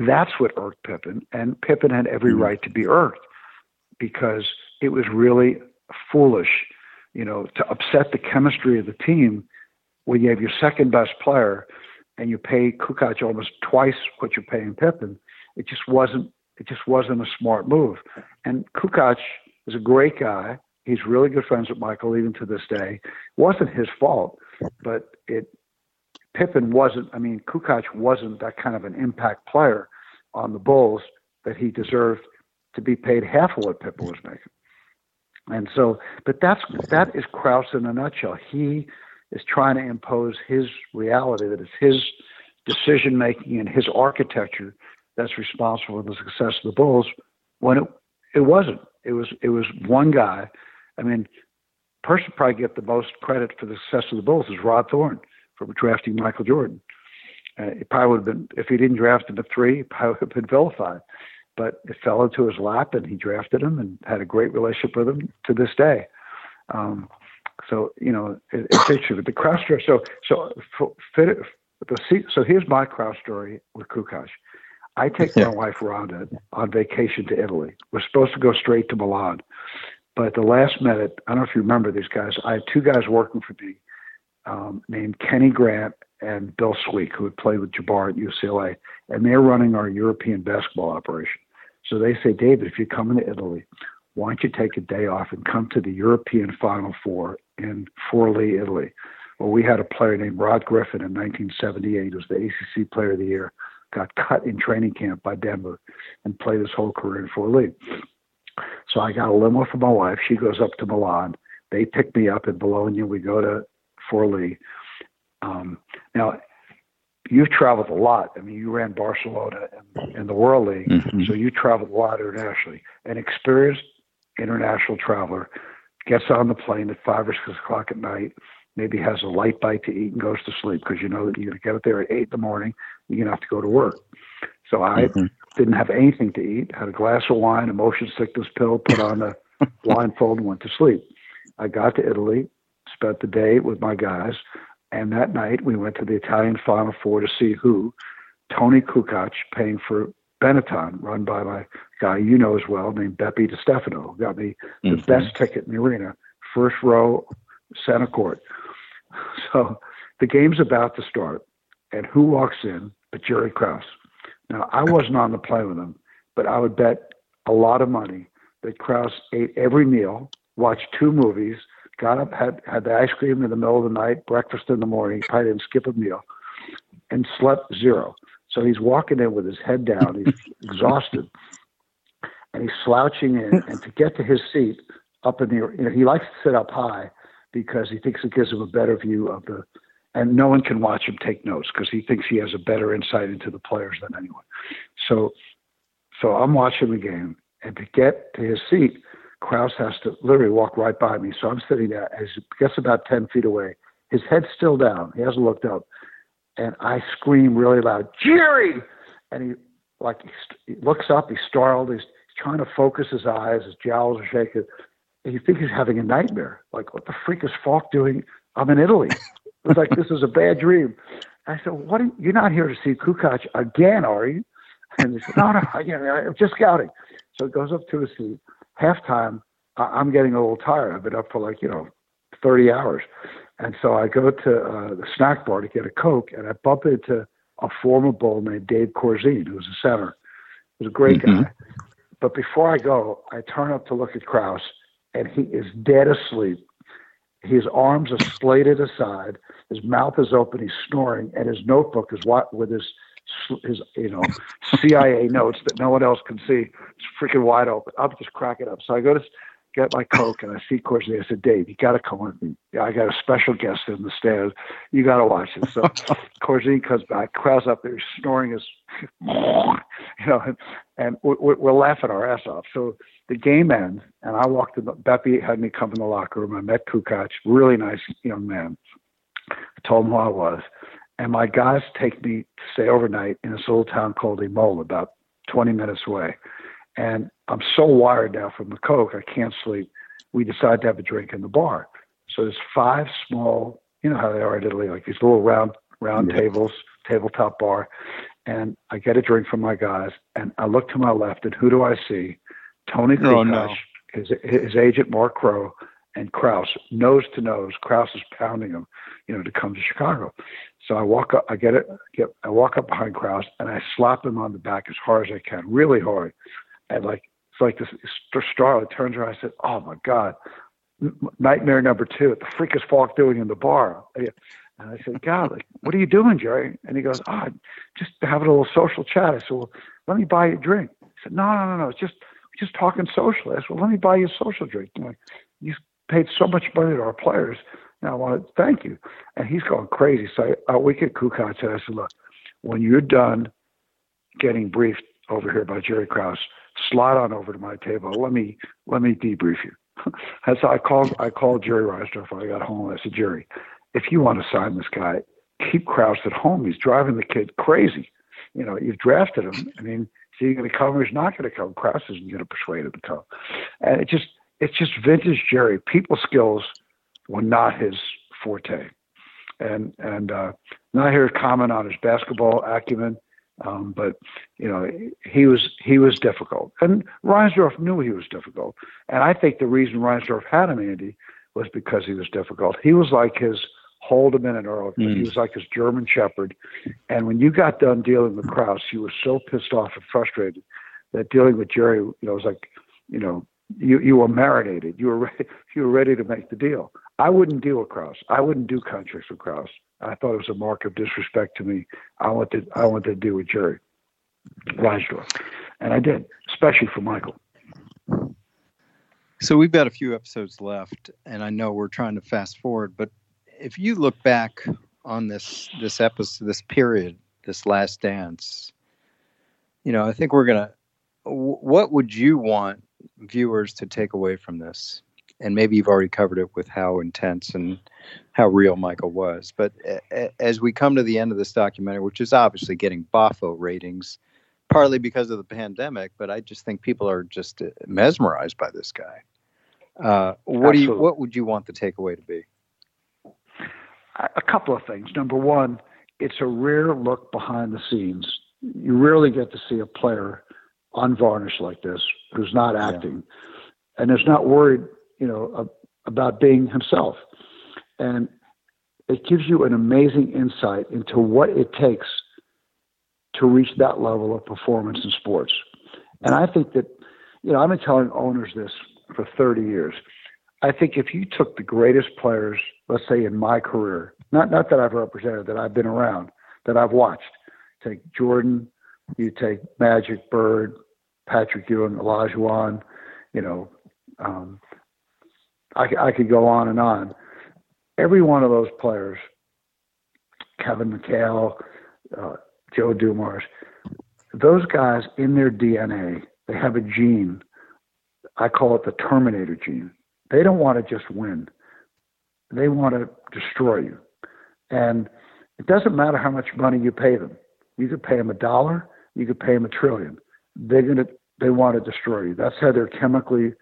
That's what irked Pippen, and Pippen had every Mhm. right to be irked because it was really foolish, you know, to upset the chemistry of the team when you have your second best player and you pay Kukoc almost twice what you're paying Pippen. It just wasn't. It just wasn't a smart move. And Kukoc is a great guy. He's really good friends with Michael even to this day. It wasn't his fault, but it Pippen wasn't. I mean, Kukoc wasn't that kind of an impact player on the Bulls that he deserved to be paid half of what Pippen was making. And so, but that's that is Krause in a nutshell. He is trying to impose his reality that it's his decision making and his architecture that's responsible for the success of the Bulls. When it it wasn't. It was it was one guy. I mean, person probably get the most credit for the success of the Bulls is Rod Thorn for drafting Michael Jordan. Uh, it probably would have been if he didn't draft him at three, it probably would have been vilified. But it fell into his lap, and he drafted him and had a great relationship with him to this day. Um, so you know, it, it's interesting. But the Krause story. So so for, fit it, the so here's my Krause story with Kukoc. I take Yeah. my wife Rhonda on vacation to Italy. We're supposed to go straight to Milan, but at the last minute, I don't know if you remember these guys. I had two guys working for me um, named Kenny Grant and Bill Sweek, who had played with Jabbar at UCLA, and they're running our European basketball operation. So they say, David, if you're coming to Italy, why don't you take a day off and come to the European Final Four in Forlì, Italy? Well, we had a player named Rod Griffin in 1978, who was the ACC Player of the Year, got cut in training camp by Denver and played his whole career in Forlì. So I got a limo for my wife. She goes up to Milan. They pick me up in Bologna. We go to Forlì. Um, now, you've traveled a lot. I mean, you ran Barcelona and, in the World League, Mhm. so you traveled a lot internationally. An experienced international traveler gets on the plane at five or six o'clock at night, maybe has a light bite to eat and goes to sleep because you know that you're going to get up there at eight in the morning. You're going to have to go to work. So I Mhm. didn't have anything to eat, had a glass of wine, a motion sickness pill, put on a blindfold, and went to sleep. I got to Italy, spent the day with my guys, and that night we went to the Italian Final Four to see who Toni Kukoc, paying for Benetton, run by my guy you know as well, named Beppe DiStefano, who got me the mm-hmm. best ticket in the arena, first row, center court. So the game's about to start, and who walks in but Jerry Krause? Now, I wasn't on the plane with him, but I would bet a lot of money that Krause ate every meal, watched two movies, got up, had, had the ice cream in the middle of the night, breakfast in the morning, probably didn't skip a meal, and slept zero. So he's walking in with his head down, he's exhausted, and he's slouching in. And to get to his seat up in the, you know, he likes to sit up high because he thinks it gives him a better view of the and no one can watch him take notes because he thinks he has a better insight into the players than anyone. So, so I'm watching the game, and to get to his seat, Krause has to literally walk right by me. So I'm sitting there. As he gets about ten feet away, his head's still down. He hasn't looked up, and I scream really loud, "Jerry!" And he like he, looks up. He's startled. He's, he's trying to focus his eyes. His jowls are shaking. And you think he's having a nightmare. Like, what the freak is Falk doing? I'm in Italy. It was like this was a bad dream. I said, "What? Are you, you're not here to see Kukoc again, are you?" And he said, "No, no, you know, I'm just scouting." So it goes up to his seat. Halftime, I'm getting a little tired. I've been up for like you know 30 hours, and so I go to uh, the snack bar to get a coke, and I bump into a former bull named Dave Corzine, who's a center. He was a great mm-hmm. guy. But before I go, I turn up to look at Krause, and he is dead asleep his arms are slated aside. His mouth is open. He's snoring, and his notebook is what with his his you know CIA notes that no one else can see. It's freaking wide open. I'm just cracking up. So I go to get my coke, and I see Corzine. I said, "Dave, you got to come with me. I got a special guest in the stands. You got to watch it. So Corzine comes back, Krause up there, snoring his, you know, and, and we're, we're laughing our ass off. So the game ends, and I walked in. The, Beppe had me come in the locker room. I met Kukoc, really nice young man. I told him who I was, and my guys take me to stay overnight in this little town called Imola, about 20 minutes away. And I'm so wired now from the coke, I can't sleep. We decide to have a drink in the bar. So there's five small, you know how they are in Italy, like these little round round yeah. tables, tabletop bar. And I get a drink from my guys, and I look to my left, and who do I see? Toni Kukoc, oh, no. his, his agent Mark Crow, and Krause, nose to nose. Krause is pounding him, you know, to come to Chicago. So I walk up, I get it, get, I walk up behind Krause and I slap him on the back as hard as I can, really hard. And like, it's like this Starlet turns around. I said, "Oh my God, nightmare number two. What the freak is Falk doing in the bar?" And I said, "God, like, what are you doing, Jerry?" And he goes, "Ah, oh, just having a little social chat." I said, "Well, let me buy you a drink." He said, "No, no, no, no. It's just just talking socially. I said, well, let me buy you a social drink. Like, you paid so much money to our players. And I want to thank you. And he's going crazy. So I, we get Kukoc and I said, look, when you're done getting briefed over here by Jerry Krause, slide on over to my table. Let me let me debrief you. so I called I called Jerry Reinsdorf when I got home. I said, Jerry, if you want to sign this guy, keep Krause at home. He's driving the kid crazy. You know, you've drafted him. I mean, is he going to come or he's not going to come? Krause isn't going to persuade him to come. And it just it's just vintage Jerry. People skills were not his forte. And and uh, not here to comment on his basketball acumen, um, but you know he was he was difficult. And Reinsdorf knew he was difficult. And I think the reason Reinsdorf had him, Andy, was because he was difficult. He was like his Haldeman and early. Mm. He was like his German Shepherd. And when you got done dealing with Krause, you were so pissed off and frustrated that dealing with Jerry, you know, was like, you know, you you were marinated. You were ready, you were ready to make the deal. I wouldn't deal with Krause. I wouldn't do contracts with Krause. I thought it was a mark of disrespect to me. I wanted I wanted to deal with Jerry Reinsdorf, and I did, especially for Michael. So we've got a few episodes left, and I know we're trying to fast forward, but if you look back on this this episode, this period, this last dance, you know, I think we're gonna. What would you want viewers to take away from this? And maybe you've already covered it with how intense and how real Michael was. But as we come to the end of this documentary, which is obviously getting boffo ratings, partly because of the pandemic, but I just think people are just mesmerized by this guy. Uh, what do you? What would you want the takeaway to be? a couple of things. Number one, it's a rare look behind the scenes you rarely get to see a player unvarnished like this who's not acting yeah. and is not worried, you know, about being himself. And it gives you an amazing insight into what it takes to reach that level of performance in sports. And I think that, you know, I've been telling owners this for 30 years. I think if you took the greatest players, let's say in my career, not not that I've represented, that I've been around, that I've watched, take Jordan, you take Magic, Bird, Patrick Ewing, Olajuwon, you know, um, I, I could go on and on. Every one of those players, Kevin McHale, uh, Joe Dumars, those guys in their DNA, they have a gene. I call it the Terminator gene. They don't want to just win. They want to destroy you. And it doesn't matter how much money you pay them. You could pay them a dollar, you could pay them a trillion. They're gonna they want to destroy you. That's how they're chemically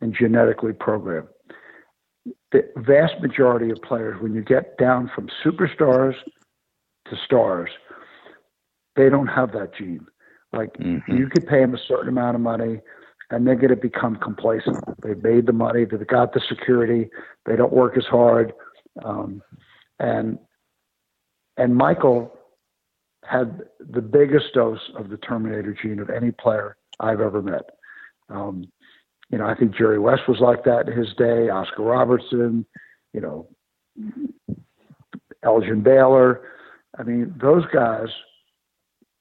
and genetically programmed. The vast majority of players, when you get down from superstars to stars, they don't have that gene. Like mm-hmm. you could pay them a certain amount of money, and they're going to become complacent. They've made the money, they've got the security, they don't work as hard, um, and and Michael had the biggest dose of the Terminator gene of any player I've ever met. Um, you know, I think Jerry West was like that in his day, Oscar Robertson, you know, Elgin Baylor. I mean, those guys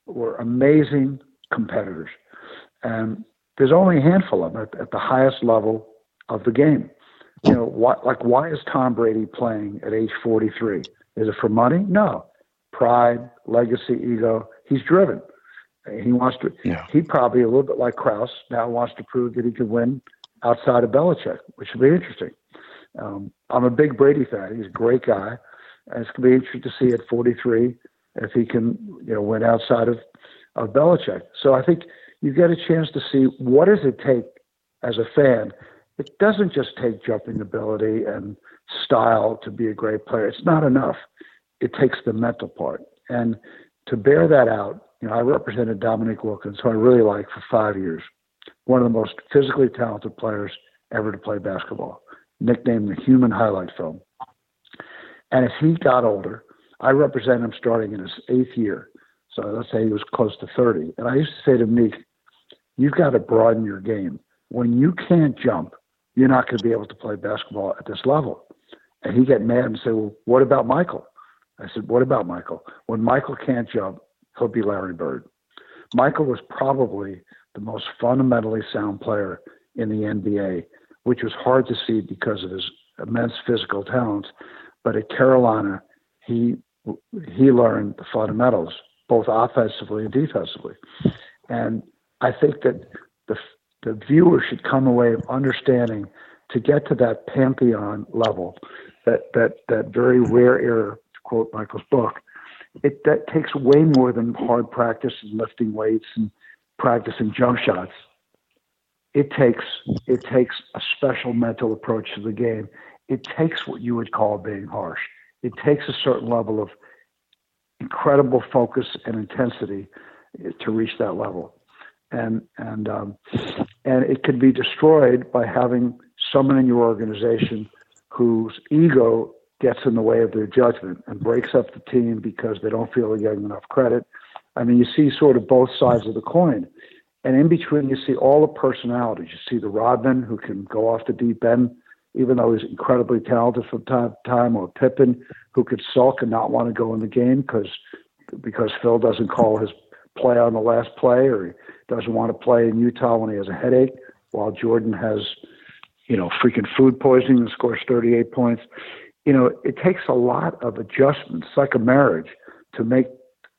were amazing competitors. And there's only a handful of them at, at the highest level of the game. You know, why, like why is Tom Brady playing at age 43? Is it for money? No. Pride, legacy, ego. He's driven. He wants to. Yeah. He probably a little bit like Krause now wants to prove that he can win outside of Belichick, which would be interesting. Um, I'm a big Brady fan. He's a great guy, and it's going to be interesting to see at 43 if he can, you know, win outside of of Belichick. So I think you get a chance to see what does it take as a fan. It doesn't just take jumping ability and style to be a great player. It's not enough. It takes the mental part. And to bear that out, you know, I represented Dominique Wilkins, who I really liked for five years, one of the most physically talented players ever to play basketball, nicknamed the human highlight film. And as he got older, I represented him starting in his eighth year. So let's say he was close to 30. And I used to say to Nique, you've got to broaden your game. When you can't jump, you're not going to be able to play basketball at this level. And he'd get mad and say, well, what about Michael? I said, what about Michael? When Michael can't jump, he'll be Larry Bird. Michael was probably the most fundamentally sound player in the NBA, which was hard to see because of his immense physical talents. But at Carolina, he he learned the fundamentals both offensively and defensively. And I think that the the viewer should come away understanding to get to that pantheon level, that that that very rare air, to quote Michael's book, it that takes way more than hard practice and lifting weights and practicing jump shots. It takes it takes a special mental approach to the game. It takes what you would call being harsh. It takes a certain level of incredible focus and intensity to reach that level. And and um, and it can be destroyed by having someone in your organization whose ego gets in the way of their judgment and breaks up the team because they don't feel they're getting enough credit. I mean, you see sort of both sides of the coin. And in between, you see all the personalities. You see the Rodman who can go off the deep end, even though he's incredibly talented from time to time, or Pippen who could sulk and not want to go in the game because because Phil doesn't call his play on the last play, or he doesn't want to play in Utah when he has a headache, while Jordan has, you know, freaking food poisoning and scores 38 points you know, it takes a lot of adjustments, like a marriage, to make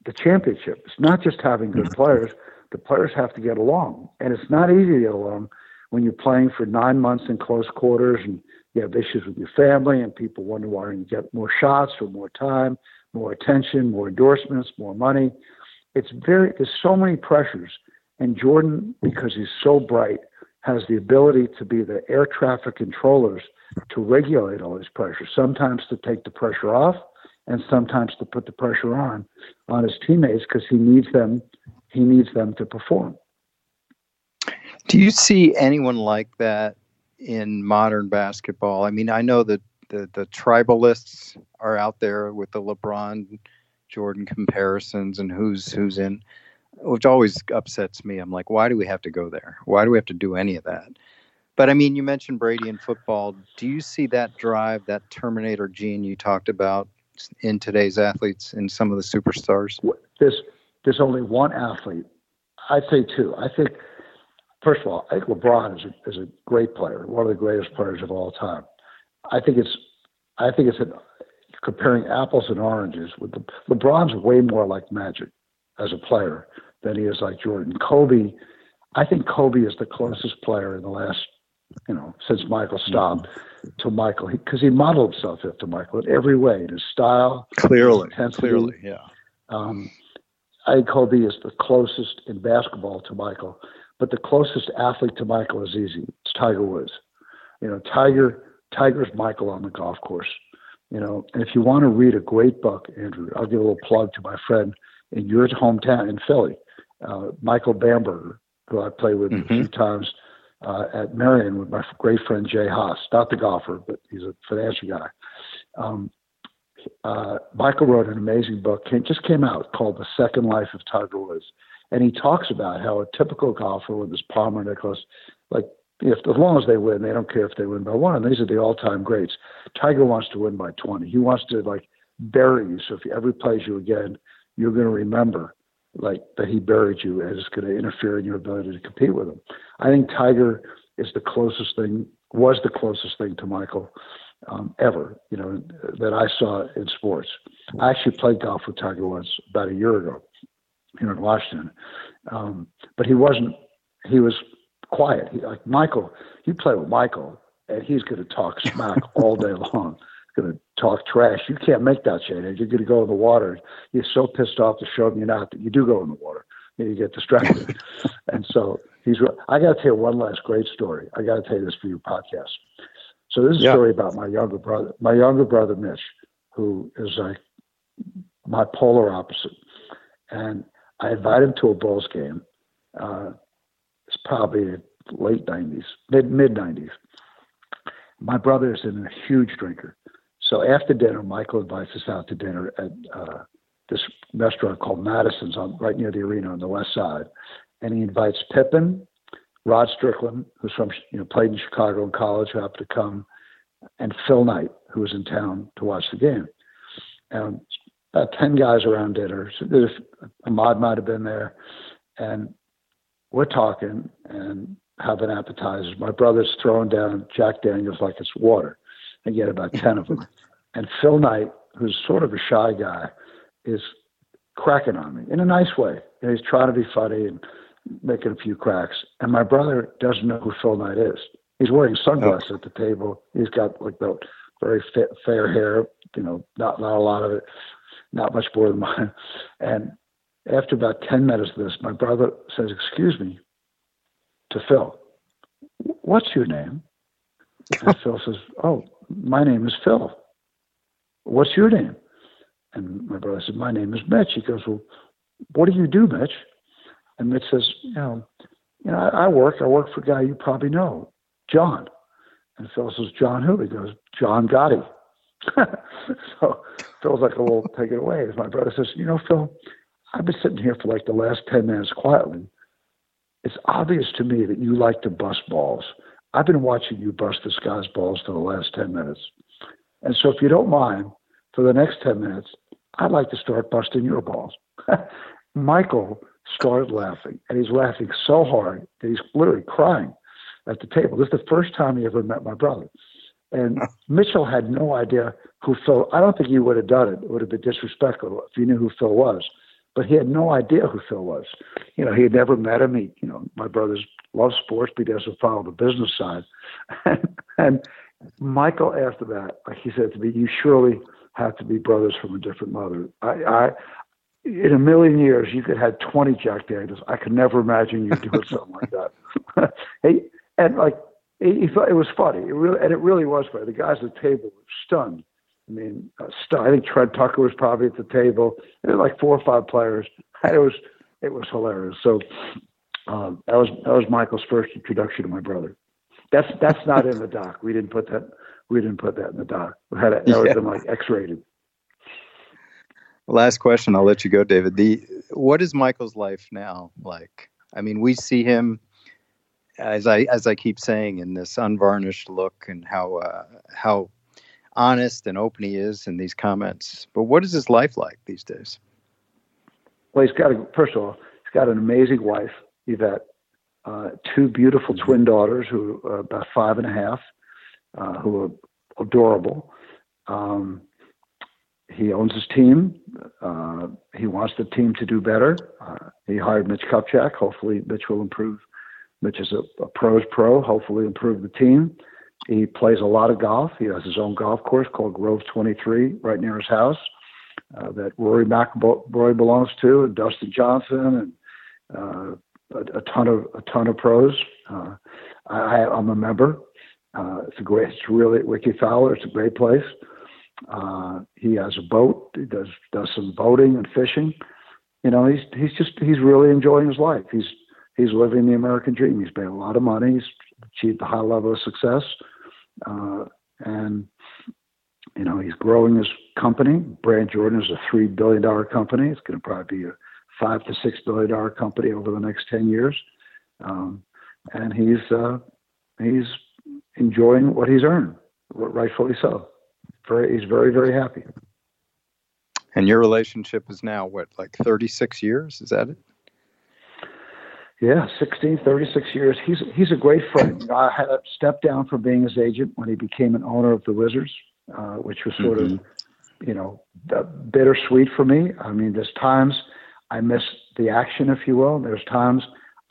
the championship. It's not just having good mm-hmm. players. The players have to get along. And it's not easy to get along when you're playing for nine months in close quarters and you have issues with your family and people wonder why you get more shots or more time, more attention, more endorsements, more money. It's very, there's so many pressures. And Jordan, because he's so bright, has the ability to be the air traffic controllers to regulate all these pressures, sometimes to take the pressure off and sometimes to put the pressure on on his teammates because he needs them he needs them to perform. Do you see anyone like that in modern basketball? I mean, I know that the the tribalists are out there with the LeBron Jordan comparisons and who's who's in which always upsets me. I'm like, why do we have to go there? Why do we have to do any of that? But I mean, you mentioned Brady in football. Do you see that drive, that Terminator gene you talked about in today's athletes and some of the superstars? There's there's only one athlete. I'd say two. I think first of all, I think LeBron is a, is a great player, one of the greatest players of all time. I think it's I think it's comparing apples and oranges. With the, LeBron's way more like Magic as a player than he is like Jordan. Kobe, I think Kobe is the closest player in the last, you know, since Michael stopped to Michael because he, he, modeled himself after Michael in every way, in his style, clearly, his clearly, yeah. Um, I think Kobe is the closest in basketball to Michael, but the closest athlete to Michael is easy. It's Tiger Woods. You know, Tiger Tiger's Michael on the golf course. You know, and if you want to read a great book, Andrew, I'll give a little plug to my friend in your hometown in Philly, uh, Michael Bamberger, who I played with mm-hmm. a few times uh, at Merion with my great friend Jay Haas, not the golfer, but he's a financial guy. Um, uh, Michael wrote an amazing book, came, just came out called The Second Life of Tiger Woods. And he talks about how a typical golfer with his Palmer Nicklaus, like if as long as they win, they don't care if they win by one. And these are the all-time greats. Tiger wants to win by 20. He wants to like bury you. So if he ever plays you again, you're going to remember like that he buried you and it's going to interfere in your ability to compete with him. I think Tiger is the closest thing, was the closest thing to Michael um, ever, you know, that I saw in sports. I actually played golf with Tiger once about a year ago here in Washington, um, but he wasn't. He was quiet. He, like Michael, you play with Michael, and he's going to talk smack all day long going to talk trash. You can't make that shade. You're going to go in the water. You're so pissed off to show him you're not that you do go in the water. And you get distracted. and so he's. I got to tell you one last great story. I got to tell you this for your podcast. So this is yeah. a story about my younger brother. My younger brother Mitch, who is like my polar opposite, and I invited him to a Bulls game. Uh, it's probably late '90s, mid mid '90s. My brother is a huge drinker, so after dinner, Michael invites us out to dinner at uh, this restaurant called Madison's on right near the arena on the west side, and he invites Pippen, Rod Strickland, who's from you know played in Chicago in college, who happened to come, and Phil Knight, who was in town to watch the game. And about ten guys around dinner. So there's Ahmad might have been there, and we're talking and having appetizers. My brother's throwing down Jack Daniels like it's water and get about 10 of them. And Phil Knight, who's sort of a shy guy, is cracking on me in a nice way. And he's trying to be funny and making a few cracks. And my brother doesn't know who Phil Knight is. He's wearing sunglasses at the table. He's got like the very fit, fair hair, you know, not not a lot of it, not much more than mine. And after about ten minutes of this, my brother says, "Excuse me," to Phil. What's your name? And Phil says, "Oh, my name is Phil. What's your name? And my brother said, My name is Mitch. He goes, Well, what do you do, Mitch? And Mitch says, You know, you know, I, I work. I work for a guy you probably know, John. And Phil says, John who? He goes, John Gotti. so Phil's like, well, take it away. As My brother says, you know, Phil, I've been sitting here for like the last 10 minutes quietly. It's obvious to me that you like to bust balls. I've been watching you bust this guy's balls for the last 10 minutes. And so if you don't mind, for the next 10 minutes, I'd like to start busting your balls. Michael started laughing, and he's laughing so hard that he's literally crying at the table. This is the first time he ever met my brother. And Mitchell had no idea who Phil. I don't think he would have done it. It would have been disrespectful if he knew who Phil was. But he had no idea who Phil was. You know, he had never met him. He, you know, my brother's loves sports, but he doesn't follow the business side. and, Michael asked about, like he said to me, you surely have to be brothers from a different mother. I, I in a million years, you could have 20 Jack Daniels. I could never imagine you doing something like that. hey, and like, he, he thought it was funny. It really, and it really was funny. The guys at the table were stunned I mean, uh, I think Trent Tucker was probably at the table. There were like four or five players. It was it was hilarious. So um, that was that was Michael's first introduction to my brother. That's that's not in the doc. We didn't put that. We didn't put that in the doc. We had it, that yeah. was like X-rated. Last question. I'll let you go, David. The what is Michael's life now like? I mean, we see him as I as I keep saying in this unvarnished look and how uh, how honest and open he is in these comments. But what is his life like these days? Well, he's got a, first of all, he's got an amazing wife, Yvette, uh, two beautiful twin daughters who are about five and a half, uh, who are adorable. Um, he owns his team. Uh, he wants the team to do better. Uh, he hired Mitch Kupchak. Hopefully, Mitch will improve. Mitch is a, a pros pro. Hopefully, improve the team. He plays a lot of golf. He has his own golf course called Grove 23 right near his house uh, that Rory McIlroy belongs to, and Dustin Johnson, and uh, a, a, ton of a ton of pros. Uh, I, I'm a member. Uh, it's a great. It's really Rickie Fowler. It's a great place. Uh, he has a boat. He does does some boating and fishing. You know, he's he's just he's really enjoying his life. He's he's living the American dream. He's made a lot of money. He's achieved a high level of success, uh, and you know he's growing his company. Brand Jordan is a three billion dollar company. It's going to probably be a five to six billion dollar company over the next ten years, um, and he's uh, he's enjoying what he's earned, rightfully so. Very, he's very very happy. And your relationship is now what, like 36 years? Is that it? Yeah, 16, 36 years. He's he's a great friend. I had to step down from being his agent when he became an owner of the Wizards, uh, which was sort mm-hmm. of, you know, bittersweet for me. I mean, there's times I miss the action, if you will. There's times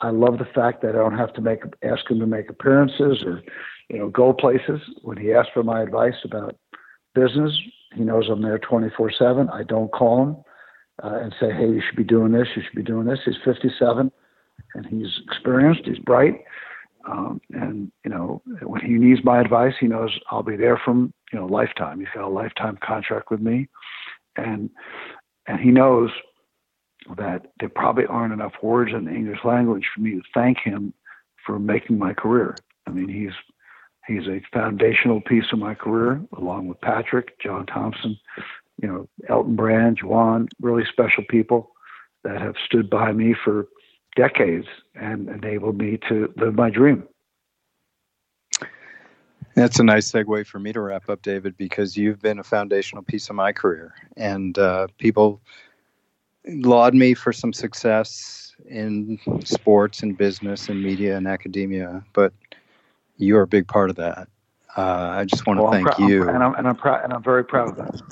I love the fact that I don't have to make ask him to make appearances or, you know, go places. When he asks for my advice about business, he knows I'm there 24/7. I don't call him uh, and say, "Hey, you should be doing this. You should be doing this." He's 57 and he's experienced. He's bright, um, and you know when he needs my advice, he knows I'll be there from you know lifetime. He's got a lifetime contract with me, and and he knows that there probably aren't enough words in the English language for me to thank him for making my career. I mean, he's he's a foundational piece of my career, along with Patrick, John Thompson, you know, Elton Brand, Juwan, really special people that have stood by me for decades and enabled me to live my dream. That's a nice segue for me to wrap up, David, because you've been a foundational piece of my career. And uh, people laud me for some success in sports and business and media and academia, but you're a big part of that. Uh, I just want to well, thank pr- you. And I'm, and I'm proud, and I'm very proud of that.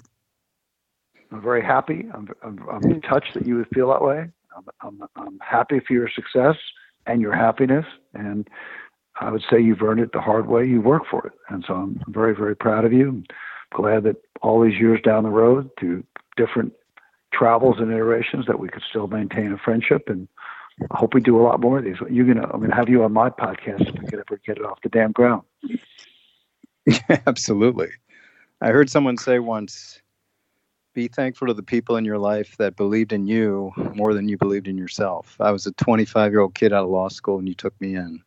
I'm very happy. I'm, I'm, I'm touched that you would feel that way. I'm, I'm, I'm happy for your success and your happiness. And I would say you've earned it the hard way. You work for it. And so I'm very, very proud of you. I'm glad that all these years down the road through different travels and iterations that we could still maintain a friendship. And I hope we do a lot more of these. You're gonna, I'm gonna have you on my podcast if we could ever get it off the damn ground. Yeah, absolutely. I heard someone say once, be thankful to the people in your life that believed in you more than you believed in yourself. I was a 25 year old kid out of law school and you took me in.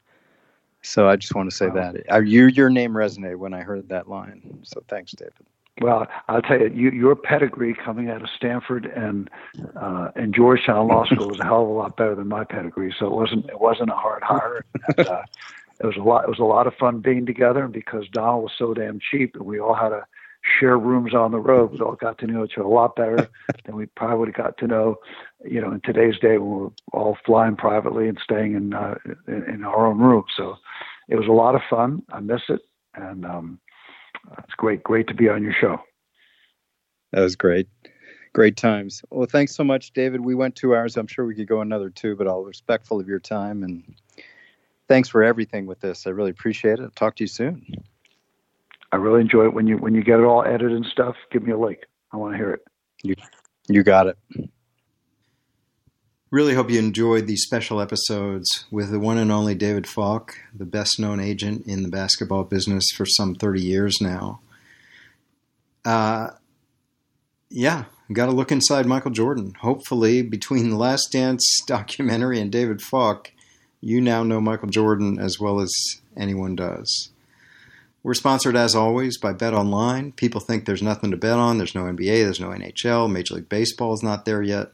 So I just want to say wow. that. You, your name resonated when I heard that line. So thanks, David. Well, I'll tell you, you your pedigree coming out of Stanford and uh, and Georgetown Law School was a hell of a lot better than my pedigree. So it wasn't it wasn't a hard hire. And, uh, it was a lot. It was a lot of fun being together, and because Donald was so damn cheap, and we all had a share rooms on the road. We all got to know each other a lot better than we probably would have got to know, you know, in today's day when we're all flying privately and staying in uh, in, in our own room. So it was a lot of fun. I miss it, and um, it's great, great to be on your show. That was great. Great times. Well, thanks so much, David. We went two hours. I'm sure we could go another two, but I'll respectful of your time and thanks for everything with this. I really appreciate it. I'll talk to you soon. I really enjoy it when you when you get it all edited and stuff. Give me a link. I want to hear it. You you got it. Really hope you enjoyed these special episodes with the one and only David Falk, the best known agent in the basketball business for some 30 years now. uh, yeah, got to look inside Michael Jordan. Hopefully, between the Last Dance documentary and David Falk, you now know Michael Jordan as well as anyone does. We're sponsored, as always, by Bet Online. People think there's nothing to bet on. There's no NBA, there's no NHL, Major League Baseball is not there yet.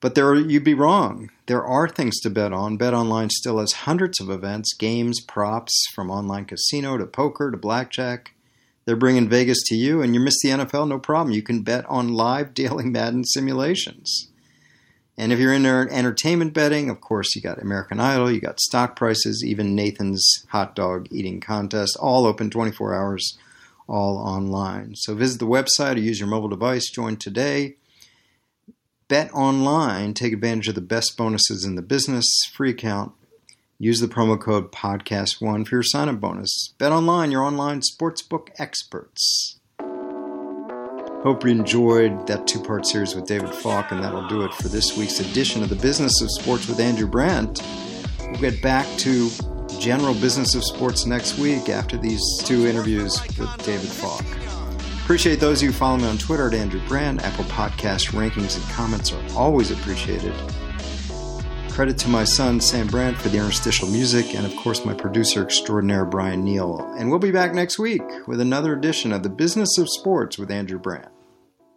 But there, you'd be wrong. There are things to bet on. Bet Online still has hundreds of events, games, props, from online casino to poker to blackjack. They're bringing Vegas to you, and you miss the NFL, no problem. You can bet on live daily Madden simulations. And if you're into entertainment betting, of course, you got American Idol, you got stock prices, even Nathan's hot dog eating contest, all open 24 hours, all online. So visit the website or use your mobile device. Join today. Bet online. Take advantage of the best bonuses in the business. Free account. Use the promo code podcast1 for your sign-up bonus. Bet online, your online sportsbook experts. Hope you enjoyed that two part series with David Falk, and that'll do it for this week's edition of the Business of Sports with Andrew Brandt. We'll get back to general business of sports next week after these two interviews with David Falk. Appreciate those of you who follow me on Twitter at Andrew Brandt. Apple Podcast rankings and comments are always appreciated. Credit to my son, Sam Brandt, for the interstitial music, and of course, my producer extraordinaire, Brian Neal. And we'll be back next week with another edition of The Business of Sports with Andrew Brandt.